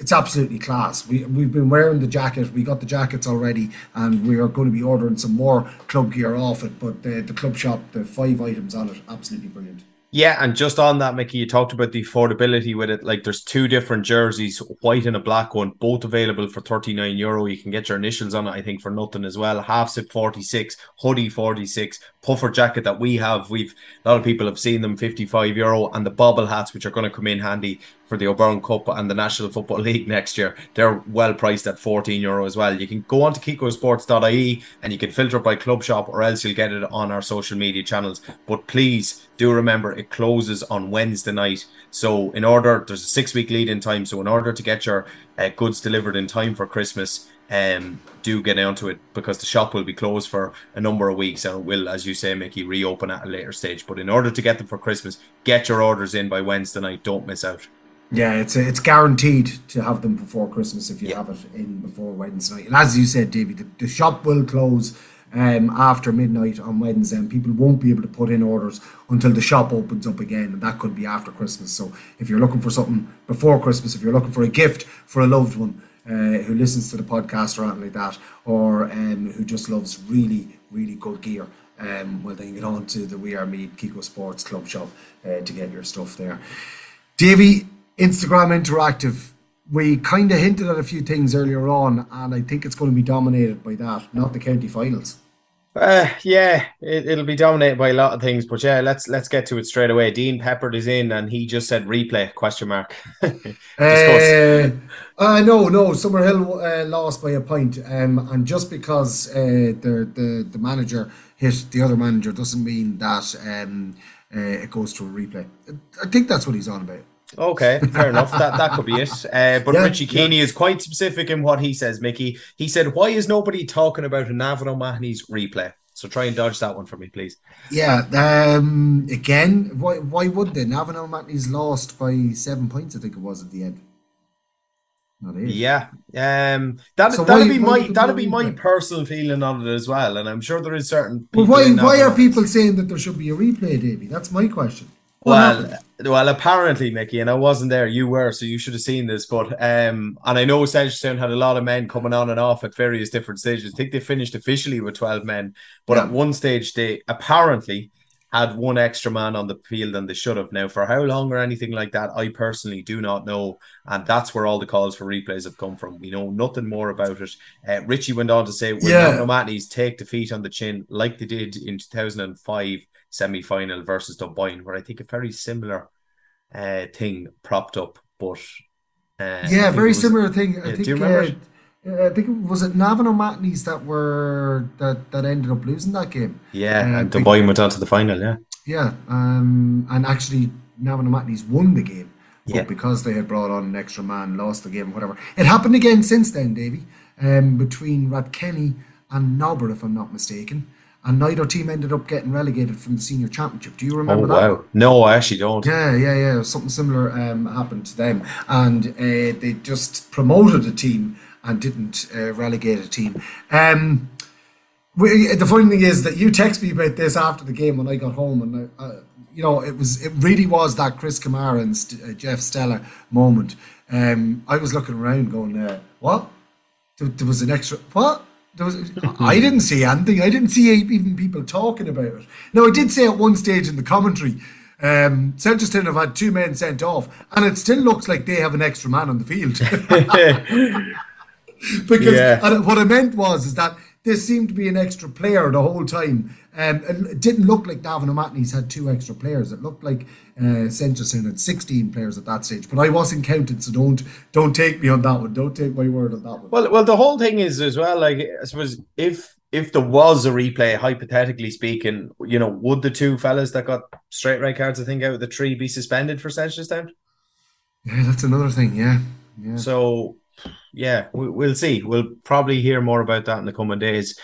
It's absolutely class. We, we've been wearing the jacket. We got the jackets already, and we are going to be ordering some more club gear off it. But the, the club shop, the five items on it, absolutely brilliant. Yeah, and just on that, Mickey, you talked about the affordability with it. Like there's two different jerseys, white and a black one, both available for 39 euro. You can get your initials on it, I think, for nothing as well. Half zip 46, hoodie 46, puffer jacket that we have. We've a lot of people have seen them 55 euro, and the bobble hats, which are going to come in handy for the O'Byrne Cup and the National Football League next year. They're well priced at 14 euro as well. You can go on to kikosports.ie and you can filter by club shop or else you'll get it on our social media channels. But please do remember it closes on Wednesday night. So in order, there's a six week lead in time. So in order to get your uh, goods delivered in time for Christmas, um, do get onto it because the shop will be closed for a number of weeks and it will, as you say, Mickey, reopen at a later stage. But in order to get them for Christmas, get your orders in by Wednesday night. Don't miss out. Yeah, it's a, it's guaranteed to have them before Christmas if you Yeah. have it in before Wednesday night. And as you said, David, the, the shop will close um, after midnight on Wednesday, and people won't be able to put in orders until the shop opens up again, and that could be after Christmas. So if you're looking for something before Christmas, if you're looking for a gift for a loved one uh, who listens to the podcast or anything like that, or um, who just loves really, really good gear, um, well, then get on to the We Are Meath Kiko Sports Club shop uh, to get your stuff there. Davey, Instagram Interactive. We kind of hinted at a few things earlier on, and I think it's going to be dominated by that, not the county finals. Uh, yeah, it, it'll be dominated by a lot of things, but yeah, let's let's get to it straight away. Dean Peppard is in, and he just said replay question mark. Uh, uh, no, no, Summerhill uh, lost by a point, um, and just because uh, the, the the manager hit the other manager doesn't mean that um, uh, it goes to a replay. I think that's what he's on about. Okay, fair enough. That that could be it. Uh, but Yeah, Richie Keeney is quite specific in what he says, Mickey. He said, "Why is nobody talking about a Navan O'Mahony's replay?" So try and dodge that one for me, please. Yeah. Um, again, why why would they? Navan O'Mahony's lost by seven points, I think it was at the end. Not. Yeah, um, that So that'll be my that'll be my personal feeling on it as well, and I'm sure there is certain. People why why are people saying that there should be a replay, Davy? That's my question well, well, apparently, Mickey, and I wasn't there. You were, so you should have seen this. But um, and I know Sanchestown had a lot of men coming on and off at various different stages. I think they finished officially with twelve men, but yeah. at one stage they apparently had one extra man on the field than they should have. Now, for how long or anything like that, I personally do not know. And that's where all the calls for replays have come from. We know nothing more about it. Uh, Richie went on to say, Will yeah. Mahony's take defeat on the chin like they did in 2005? semi final versus Dunboyne, where I think a very similar uh, thing propped up. But uh, yeah, very was, similar thing. I think, do you uh, remember? Uh, I think it was it Navan O'Mahony's that were that that ended up losing that game. Yeah, uh, and Dublin went on to the final. Yeah, yeah, um, and actually Navan O'Mahony's won the game. yeah. because they had brought on an extra man, lost the game, whatever. It happened again since then, Davy, um, between Rathkenny and Nobber, if I'm not mistaken. And neither team ended up getting relegated from the senior championship. Do you oh remember that? wow, no, I actually don't. Yeah, yeah, yeah. Something similar um, happened to them, and uh, they just promoted a team and didn't uh, relegate a team. Um, we, the funny thing is that you text me about this after the game when I got home, and I, uh, you know it was it really was that Chris Kamara and St- uh, Jeff Stelling moment. Um, I was looking around, going, uh, "What? There, there was an extra what?" There was, I didn't see anything. I didn't see even people talking about it. Now, I did say at one stage in the commentary, um, Selcheston have had two men sent off, and it still looks like they have an extra man on the field. because Yeah. what I meant was is that there seemed to be an extra player the whole time. Um, and it didn't look like Navan O'Mahony's had two extra players. It looked like uh, Centerson had 16 players at that stage. But I wasn't counted, so don't don't take me on that one. Don't take my word on that one. Well, well, the whole thing is as well. Like, I suppose if if there was a replay, hypothetically speaking, you know, would the two fellas that got straight red cards, I think, out of the three, be suspended for Senchesstown? Yeah, that's another thing. Yeah, yeah. So, yeah, we, we'll see. We'll probably hear more about that in the coming days.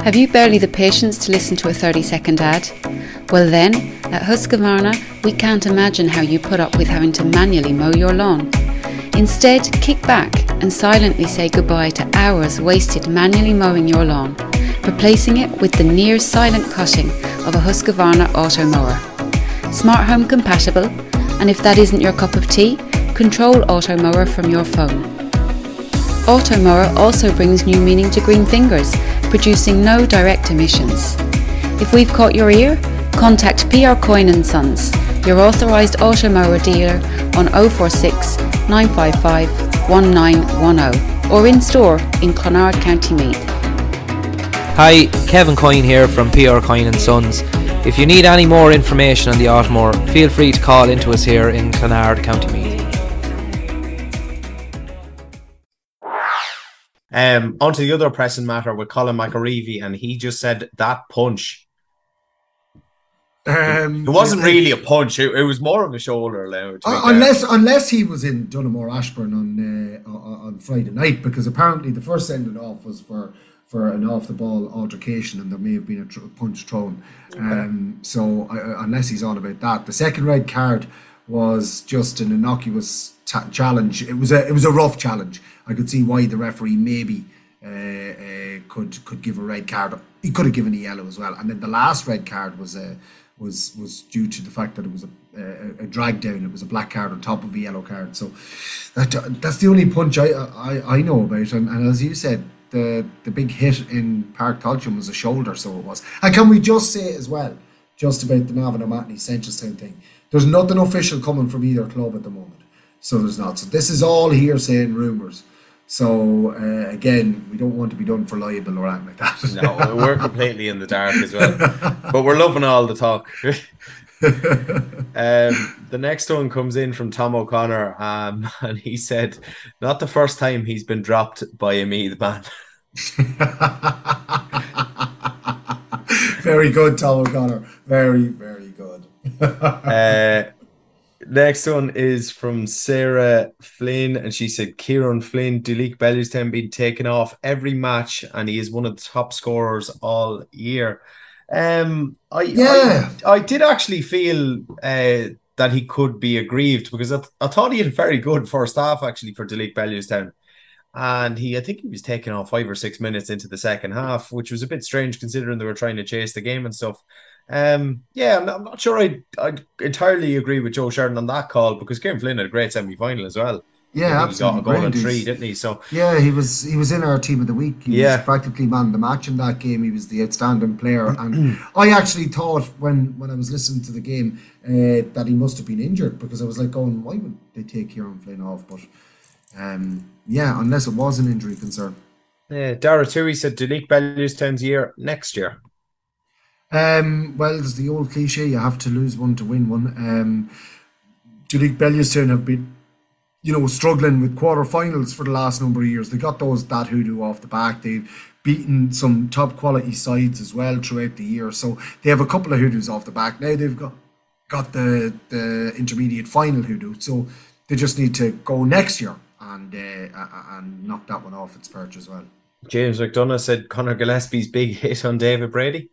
Have you barely the patience to listen to a 30 second ad? Well, then, at Husqvarna, we can't imagine how you put up with having to manually mow your lawn. Instead, kick back and silently say goodbye to hours wasted manually mowing your lawn, replacing it with the near silent cutting of a Husqvarna auto mower. Smart home compatible, and if that isn't your cup of tea, control auto mower from your phone. Automower also brings new meaning to green fingers, producing no direct emissions. If we've caught your ear, contact PR Coyne Sons, your authorised Automower dealer on 046 955 1910 or in store in Clonard, County Meath. Hi, Kevin Coyne here from PR Coyne Sons. If you need any more information on the Automower, feel free to call into us here in Clonard, County Meath. Um, on to the other pressing matter with Colin McAreevy, and he just said that punch. Um, It wasn't really a punch; it, it was more of a shoulder. Now, to be Uh, fair. unless unless he was in Donaghmore Ashbourne on uh, on on Friday night, because apparently the first sending off was for for an off the ball altercation, and there may have been a tr- punch thrown. Um, so I, unless he's on about that, the second red card was just an innocuous ta- challenge. It was a it was a rough challenge. I could see why the referee maybe uh, uh, could could give a red card. He could have given a yellow as well. And then the last red card was a was was due to the fact that it was a, a, a drag down. It was a black card on top of a yellow card. So that that's the only punch I I, I know about. And, and as you said, the the big hit in Páirc Tailteann was a shoulder. So it was. And can we just say as well, just about the Navan O'Mahony Centrestown thing? There's nothing official coming from either club at the moment. So there's not. So this is all hearsay and rumours. So uh, again, we don't want to be done for liable or anything like that. no, we're completely in the dark as well, but we're loving all the talk. um, the next one comes in from Tom O'Connor, um, and he said, "Not the first time he's been dropped by a me, the man." very good, Tom O'Connor. Very, very good. uh, next one is from Sarah Flynn, and she said, "Kieran Flynn, Duleek Bellewstown been taken off every match, and he is one of the top scorers all year." Um, I Yeah. I, I did actually feel uh, that he could be aggrieved because I, th- I thought he had a very good first half actually for Duleek Bellewstown. And he, I think he was taken off five or six minutes into the second half, which was a bit strange considering they were trying to chase the game and stuff. Um, yeah, I'm not, I'm not sure I I entirely agree with Joe Sheridan on that call because Kieran Flynn had a great semi final as well. Yeah, think He got a absolutely. goal and three, didn't he? So Yeah, he was he was in our team of the week. He Yeah. was practically man of the match in that game. He was the outstanding player, and I actually thought when when I was listening to the game uh, that he must have been injured because I was like, going, why would they take Kieran Flynn off? But um, yeah, unless it was an injury concern. yeah, Dara Tui said Duleek Bellewstown's year next year. Um, well, there's the old cliche: you have to lose one to win one. Um, Duleek Bellewstown have been, you know, struggling with quarterfinals for the last number of years. They got those that hoodoo off the back. They've beaten some top quality sides as well throughout the year. So they have a couple of hoodoos off the back. Now they've got got the the intermediate final hoodoo. So they just need to go next year and uh, and knock that one off its perch as well. James McDonough said Connor Gillespie's big hit on David Brady.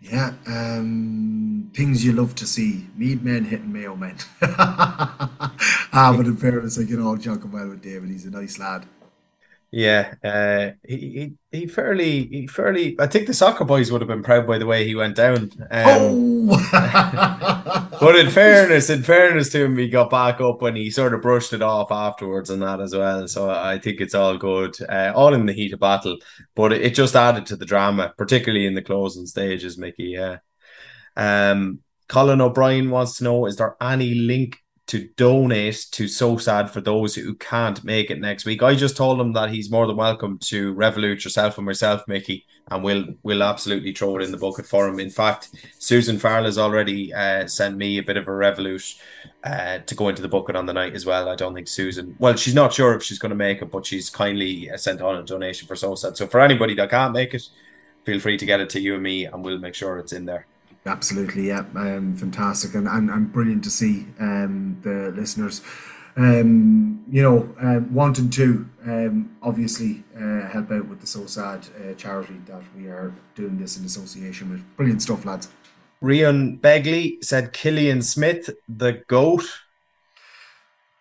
Yeah, um, things you love to see. Meath men hitting Mayo men. ah, but in fairness, I get all joking well with David. He's a nice lad. Yeah, uh, he, he he fairly he fairly. I think the soccer boys would have been proud by the way he went down. Um, oh, but in fairness, in fairness to him, he got back up when he sort of brushed it off afterwards and that as well. So I think it's all good, uh, all in the heat of battle. But it, it just added to the drama, particularly in the closing stages, Mickey. Yeah. Um, Colin O'Brien wants to know: Is there any link to donate to SOSAD for those who can't make it next week. I just told him that he's more than welcome to Revolut yourself and myself, Mickey, and we'll we'll absolutely throw it in the bucket for him. In fact, Susan Farrell has already uh, sent me a bit of a Revolut uh, to go into the bucket on the night as well. I don't think Susan, well, she's not sure if she's going to make it, but she's kindly uh, sent on a donation for SOSAD. So for anybody that can't make it, feel free to get it to you and me, and we'll make sure it's in there. Absolutely, yeah, um, fantastic, and, and and brilliant to see um, the listeners, um, you know, uh, wanting to um, obviously uh, help out with the SOSAD uh, charity that we are doing this in association with. Brilliant stuff, lads. Rion Begley said Killian Smith, the goat.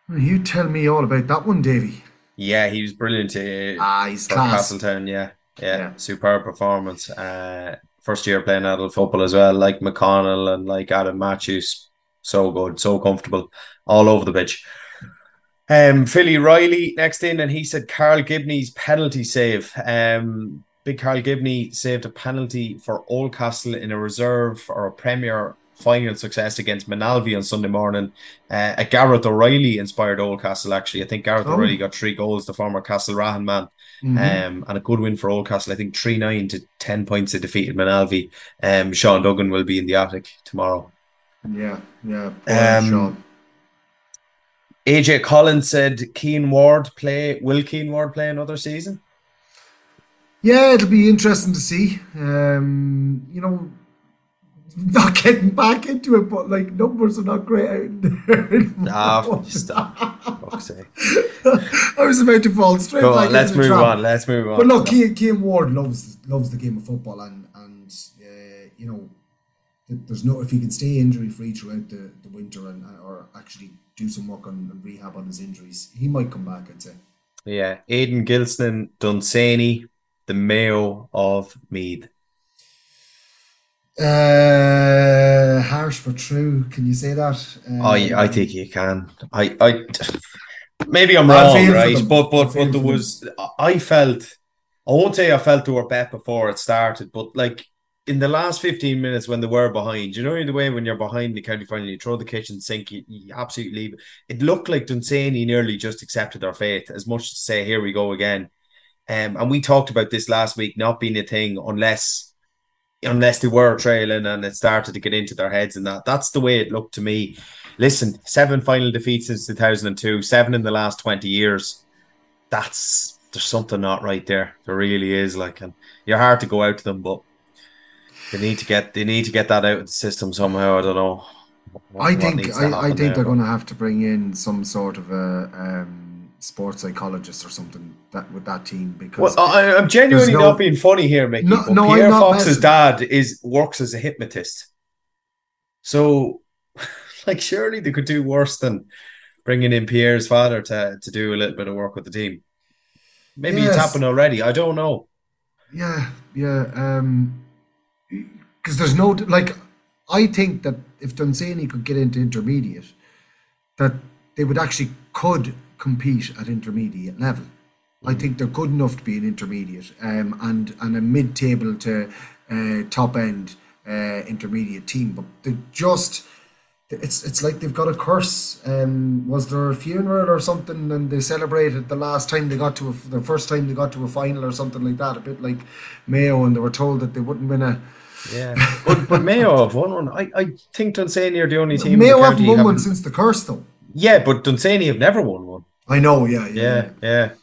You tell me all about that one, Davy. Yeah, he was brilliant. Uh, ah, he's class. Castletown, yeah, yeah, yeah. superb performance. Uh, first year playing adult football as well, like McConnell and like Adam Matthews. So good, so comfortable, all over the pitch. Um, Philly Riley next in, and he said Carl Gibney's penalty save. Um, big Carl Gibney saved a penalty for Oldcastle in a reserve or a Premier final success against Moynalvey on Sunday morning. Uh, a Gareth O'Reilly inspired Oldcastle, actually. I think Gareth oh. O'Reilly got three goals, the former Castlerahan man. Mm-hmm. Um, and a good win for Oldcastle. I think 3 9 to 10 points to defeated Moynalvey. Um, Sean Duggan will be in the attic tomorrow. Yeah, yeah. Um, Sean. AJ Collins said Cian Ward play will Cian Ward play another season? Yeah, it'll be interesting to see. Um, you know, not getting back into it, but like numbers are not great out there. Nah, stop. I was about to fall straight Go back. On, let's move on. Let's move on. But look, Cian Ward loves loves the game of football, and and uh, you know, there's no if he can stay injury free throughout the, the winter and or actually do some work on, on rehab on his injuries, he might come back. I'd say. Yeah, Aidan Gilson, Dunsany, the Mayo of Meath. Uh, harsh but true. Can you say that? Um, I I think you can. I I maybe I'm wrong, right? But but but there was I felt I won't say I felt they were bet before it started, but like in the last 15 minutes when they were behind, you know the way when you're behind the county final, you throw the kitchen sink, you, you absolutely leave. It looked like Dunsany nearly just accepted their fate, as much as to say, here we go again. Um, and we talked about this last week not being a thing unless unless they were trailing and it started to get into their heads and that. That's the way it looked to me. Listen, seven final defeats since 2002, seven in the last 20 years. That's there's something not right there. There really is. Like, and you're hard to go out to them, but they need to get they need to get that out of the system somehow. I don't know. What, I think I, I think there. they're going to have to bring in some sort of a um, sports psychologist or something that with that team because well, I, am genuinely no, not being funny here, Mickey. No, no Pierre Fox's dad is works as a hypnotist, so like surely they could do worse than bringing in Pierre's father to to do a little bit of work with the team. Maybe yes. it's happened already. I don't know. Yeah, yeah. Um, because there's no like, I think that if Dunsany could get into intermediate, that they would actually could compete at intermediate level. I think they're good enough to be an intermediate um, and and a mid-table to uh, top end uh, intermediate team, but they just it's it's like they've got a curse. Um, was there a funeral or something, and they celebrated the last time they got to a, the first time they got to a final or something like that, a bit like Mayo, and they were told that they wouldn't win a Yeah, but, but Mayo have won one. I, I think Dunsany are the only team. Mayo haven't won one since the curse, though. Yeah, but Dunsany have never won one. I know, yeah, yeah. Yeah,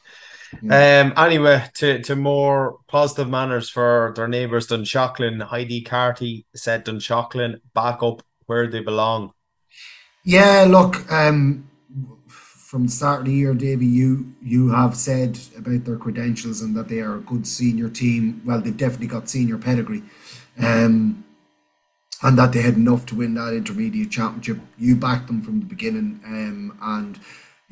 yeah. Um. Anyway, to, to more positive manners for their neighbours, Dunshaughlin. Heidi Carty said Dunshaughlin back up where they belong. Yeah, look, um, from the start of the year, Davy, you you have said about their credentials and that they are a good senior team. Well, they've definitely got senior pedigree, um, and that they had enough to win that intermediate championship. You backed them from the beginning, um, and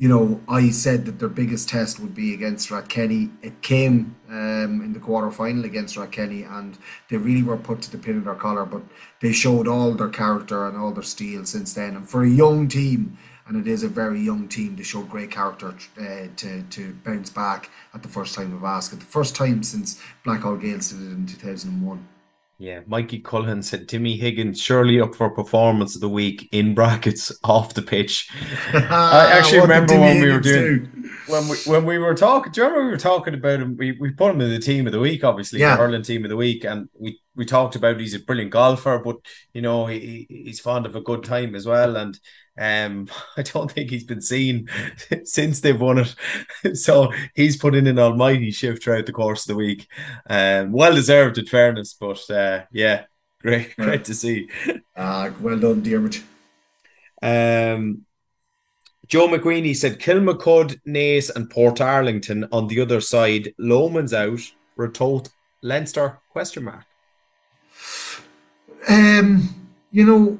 you know I said that their biggest test would be against Rathkenny. It came um, in the quarter final against Rathkenny, and they really were put to the pin of their collar. But they showed all their character and all their steel since then. And for a young team, and it is a very young team, they showed great character uh, to to bounce back at the first time of asking. The first time since Blackhall Gaels did it in two thousand and one. Yeah, Mikey Cullen said Timmy Higgins surely up for performance of the week in brackets off the pitch. I actually remember when we were doing when we when we were talking. Do you remember we were talking about him? We, we put him in the team of the week, obviously, Yeah. the hurling team of the week, and we we talked about he's a brilliant golfer, but you know he- he's fond of a good time as well, and um I don't think he's been seen since they've won it. so he's put in an almighty shift throughout the course of the week, um, well deserved in fairness, but uh, yeah, great great to see. Ah, well done, Dermot. Um, Joe McQueenie said Kilmacud, Naas, and Portarlington on the other side. Lomans out. Ratoath, Leinster? Question mark. Um, you know,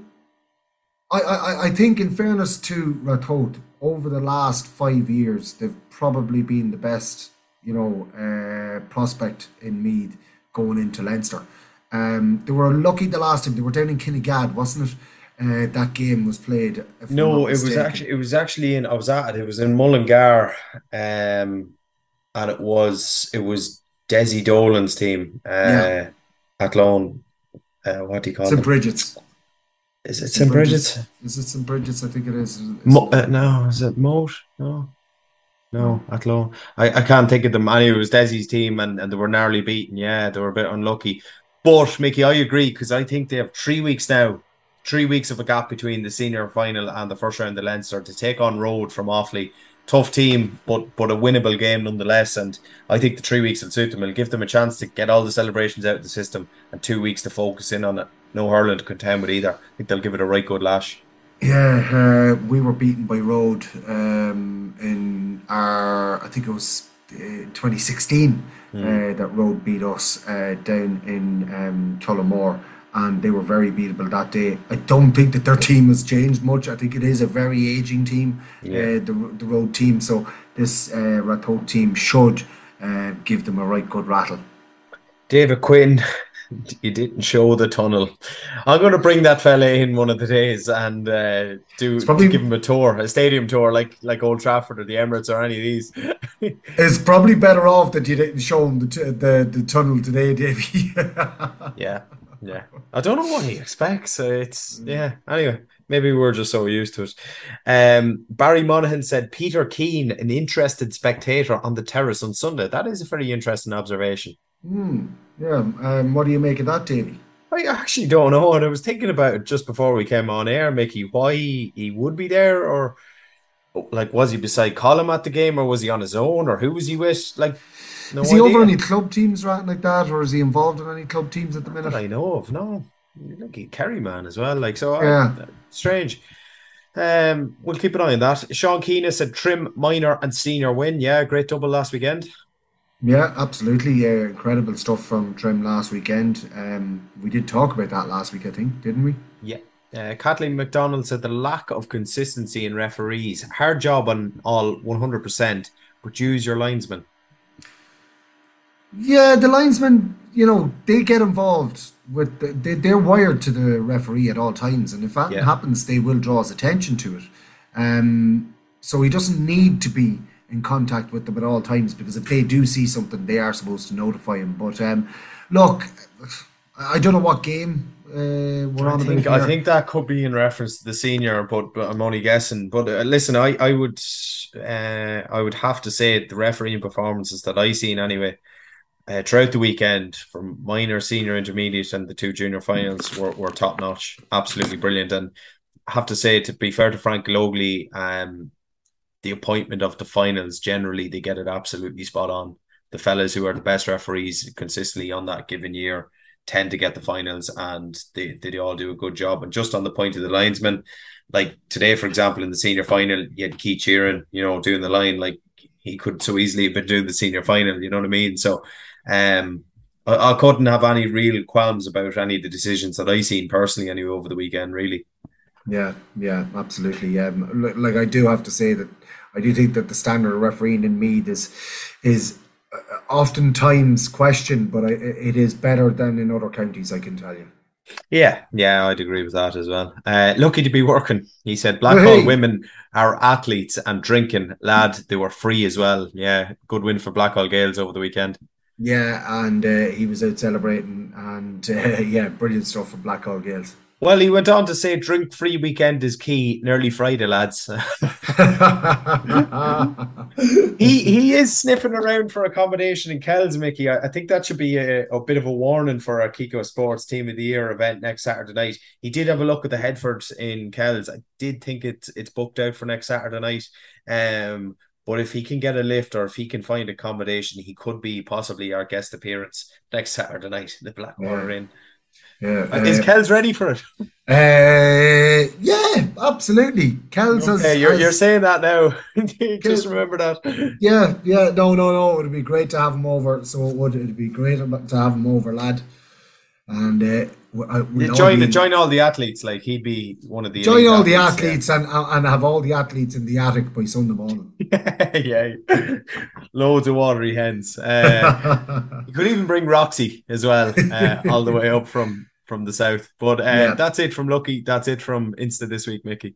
I, I, I think in fairness to Ratoath, over the last five years, they've probably been the best, you know, uh, prospect in Meath going into Leinster. Um, they were lucky the last time they were down in Kinnegad, wasn't it? Uh, that game was played. No, it was actually it was actually in I was at it. It was in Mullingar, um, and it was it was Desi Dolan's team. Uh, Yeah. Athlone. Uh, what do you call St. it? Bridget's. Is it St. Bridget's? Is it St. Bridget's? I think it is. Mo- uh, no, is it Moate? No. No, at low. I, I can't think of them. Anyway, it was Desi's team and, and they were narrowly beaten. Yeah, they were a bit unlucky. But, Mickey, I agree because I think they have three weeks now, three weeks of a gap between the senior final and the first round of the Leinster to take on Rhode from Offaly. Tough team, but but a winnable game nonetheless. And I think the three weeks will suit them. It'll give them a chance to get all the celebrations out of the system and two weeks to focus in on it. No hurling to contend with either. I think they'll give it a right good lash. Yeah, uh, we were beaten by Rhode um, in our, I think it was uh, 2016 uh, that Rhode beat us uh, down in um, Tullamore, and they were very beatable that day. I don't think that their team has changed much. I think it is a very aging team, Yeah. uh, the the Rhode team. So this uh, team should uh, give them a right good rattle. David Quinn, you didn't show the tunnel. I'm going to bring that fella in one of the days and uh, do probably- give him a tour, a stadium tour, like like Old Trafford or the Emirates or any of these. It's probably better off that you didn't show him the the, the tunnel today, Davey. yeah, yeah. I don't know what he expects. Uh, it's yeah. Anyway, maybe we're just so used to it. Um, Barry Monaghan said Peter Keane, an interested spectator on the terrace on Sunday. That is a very interesting observation. Hmm. Yeah. Um, what do you make of that, Davey? I actually don't know, and I was thinking about it just before we came on air, Mickey, why he would be there, or like was he beside Colm at the game, or was he on his own, or who was he with? Like, no is he idea. over any club teams or anything like that, or is he involved in any club teams at the minute? I know of. No, look, he Kerry man as well. Like, so I- Yeah. strange. Um, we'll keep an eye on that. Sean Keena said trim, minor, and senior win. Yeah, great double last weekend. Yeah, absolutely. Yeah, incredible stuff from Trim last weekend. Um, we did talk about that last week, I think, didn't we? Yeah. Uh, Kathleen McDonald said the lack of consistency in referees. Hard job on all 100%, but use your linesman. Yeah, the linesmen, you know, they get involved with the, they, they're wired to the referee at all times, and if that Yeah. happens, they will draw his attention to it. Um, so he doesn't need to be in contact with them at all times because if they do see something, they are supposed to notify him. But um, look, I don't know what game uh, we're I on think, I think that could be in reference to the senior, but, but I'm only guessing. But uh, listen, I, I would uh, I would have to say the refereeing performances that I seen anyway, uh, throughout the weekend from minor, senior, intermediate, and the two junior finals were, were top notch. Absolutely brilliant. And I have to say, to be fair to Frank Logley, um, the appointment of the finals generally they get it absolutely spot on. The fellas who are the best referees consistently on that given year tend to get the finals, and they they all do a good job. And just on the point of the linesman, like today, for example, in the senior final, you had Keith Sheeran, you know, doing the line like he could so easily have been doing the senior final. You know what I mean? So, um, I, I couldn't have any real qualms about any of the decisions that I seen personally anyway over the weekend. Really. Yeah, yeah, absolutely. Um, like I do have to say that I do think that the standard of refereeing in Meath is is uh, oftentimes questioned, but I, it is better than in other counties. I can tell you. Yeah, yeah, I'd agree with that as well. Uh, lucky to be working. He said Blackhall hey. women are athletes and drinking, lad. They were free as well. Yeah, good win for Blackhall Gaels over the weekend. Yeah, and uh, he was out celebrating, and uh, yeah, brilliant stuff for Blackhall Gaels. Well, he went on to say, "Drink free weekend is key." Nearly Friday, lads. he he is sniffing around for accommodation in Kells, Mickey. I, I think that should be a, a, bit of a warning for our Kiko Sports Team of the Year event next Saturday night. He did have a look at the Headforts in Kells. I did think it's it's booked out for next Saturday night. Um, but if he can get a lift or if he can find accommodation, he could be possibly our guest appearance next Saturday night. In the Blackwater yeah. Inn. Yeah, uh, is Kells ready for it? Uh, yeah, absolutely. Kells okay, has, you're, has, you're saying that now. Just remember that. Yeah, yeah. No, no, no. It'd be great to have him over. So it would. It'd be great to have him over, lad. And uh, join be, join all the athletes. Like he'd be one of the join all athletes, the athletes yeah. and and have all the athletes in the attic by Sunday morning. yeah, loads of watery hens. Uh, you could even bring Roxy as well, uh, all the way up from from the south. But uh, yeah. that's it from Lucky. That's it from Insta this week, Mickey.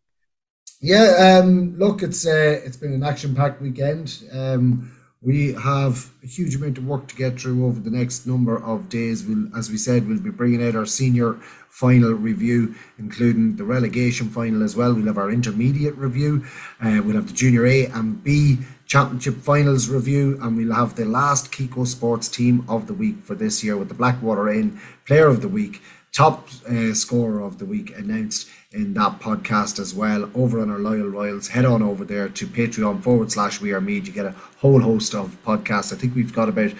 Yeah, um, look, it's uh, it's been an action packed weekend. Um, we have a huge amount of work to get through over the next number of days. We'll, as we said, we'll be bringing out our senior final review, including the relegation final as well. We'll have our intermediate review. Uh, we'll have the junior A and B championship finals review, and we'll have the last Kiko Sports team of the week for this year with the Blackwater Inn player of the week, top uh, scorer of the week announced in that podcast as well over on our loyal royals. Head on over there to patreon forward slash we are Meath you get a whole host of podcasts. I think we've got about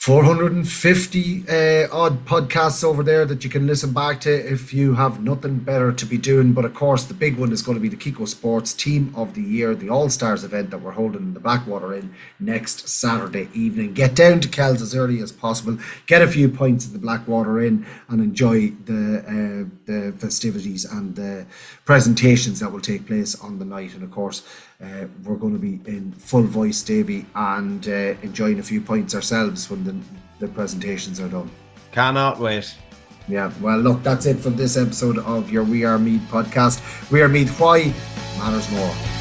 450 uh, odd podcasts over there that you can listen back to if you have nothing better to be doing. But of course, the big one is going to be the Kiko Sports Team of the Year, the All Stars event that we're holding in the Blackwater Inn next Saturday evening. Get down to Kells as early as possible, get a few points at the Blackwater Inn, and enjoy the uh, the festivities and the presentations that will take place on the night. And of course, uh, we're going to be in full voice, Davy, and uh, enjoying a few points ourselves when the, the presentations are done. Cannot wait. Yeah, well, look, that's it for this episode of your We Are Meath podcast. We Are Meath, why matters more.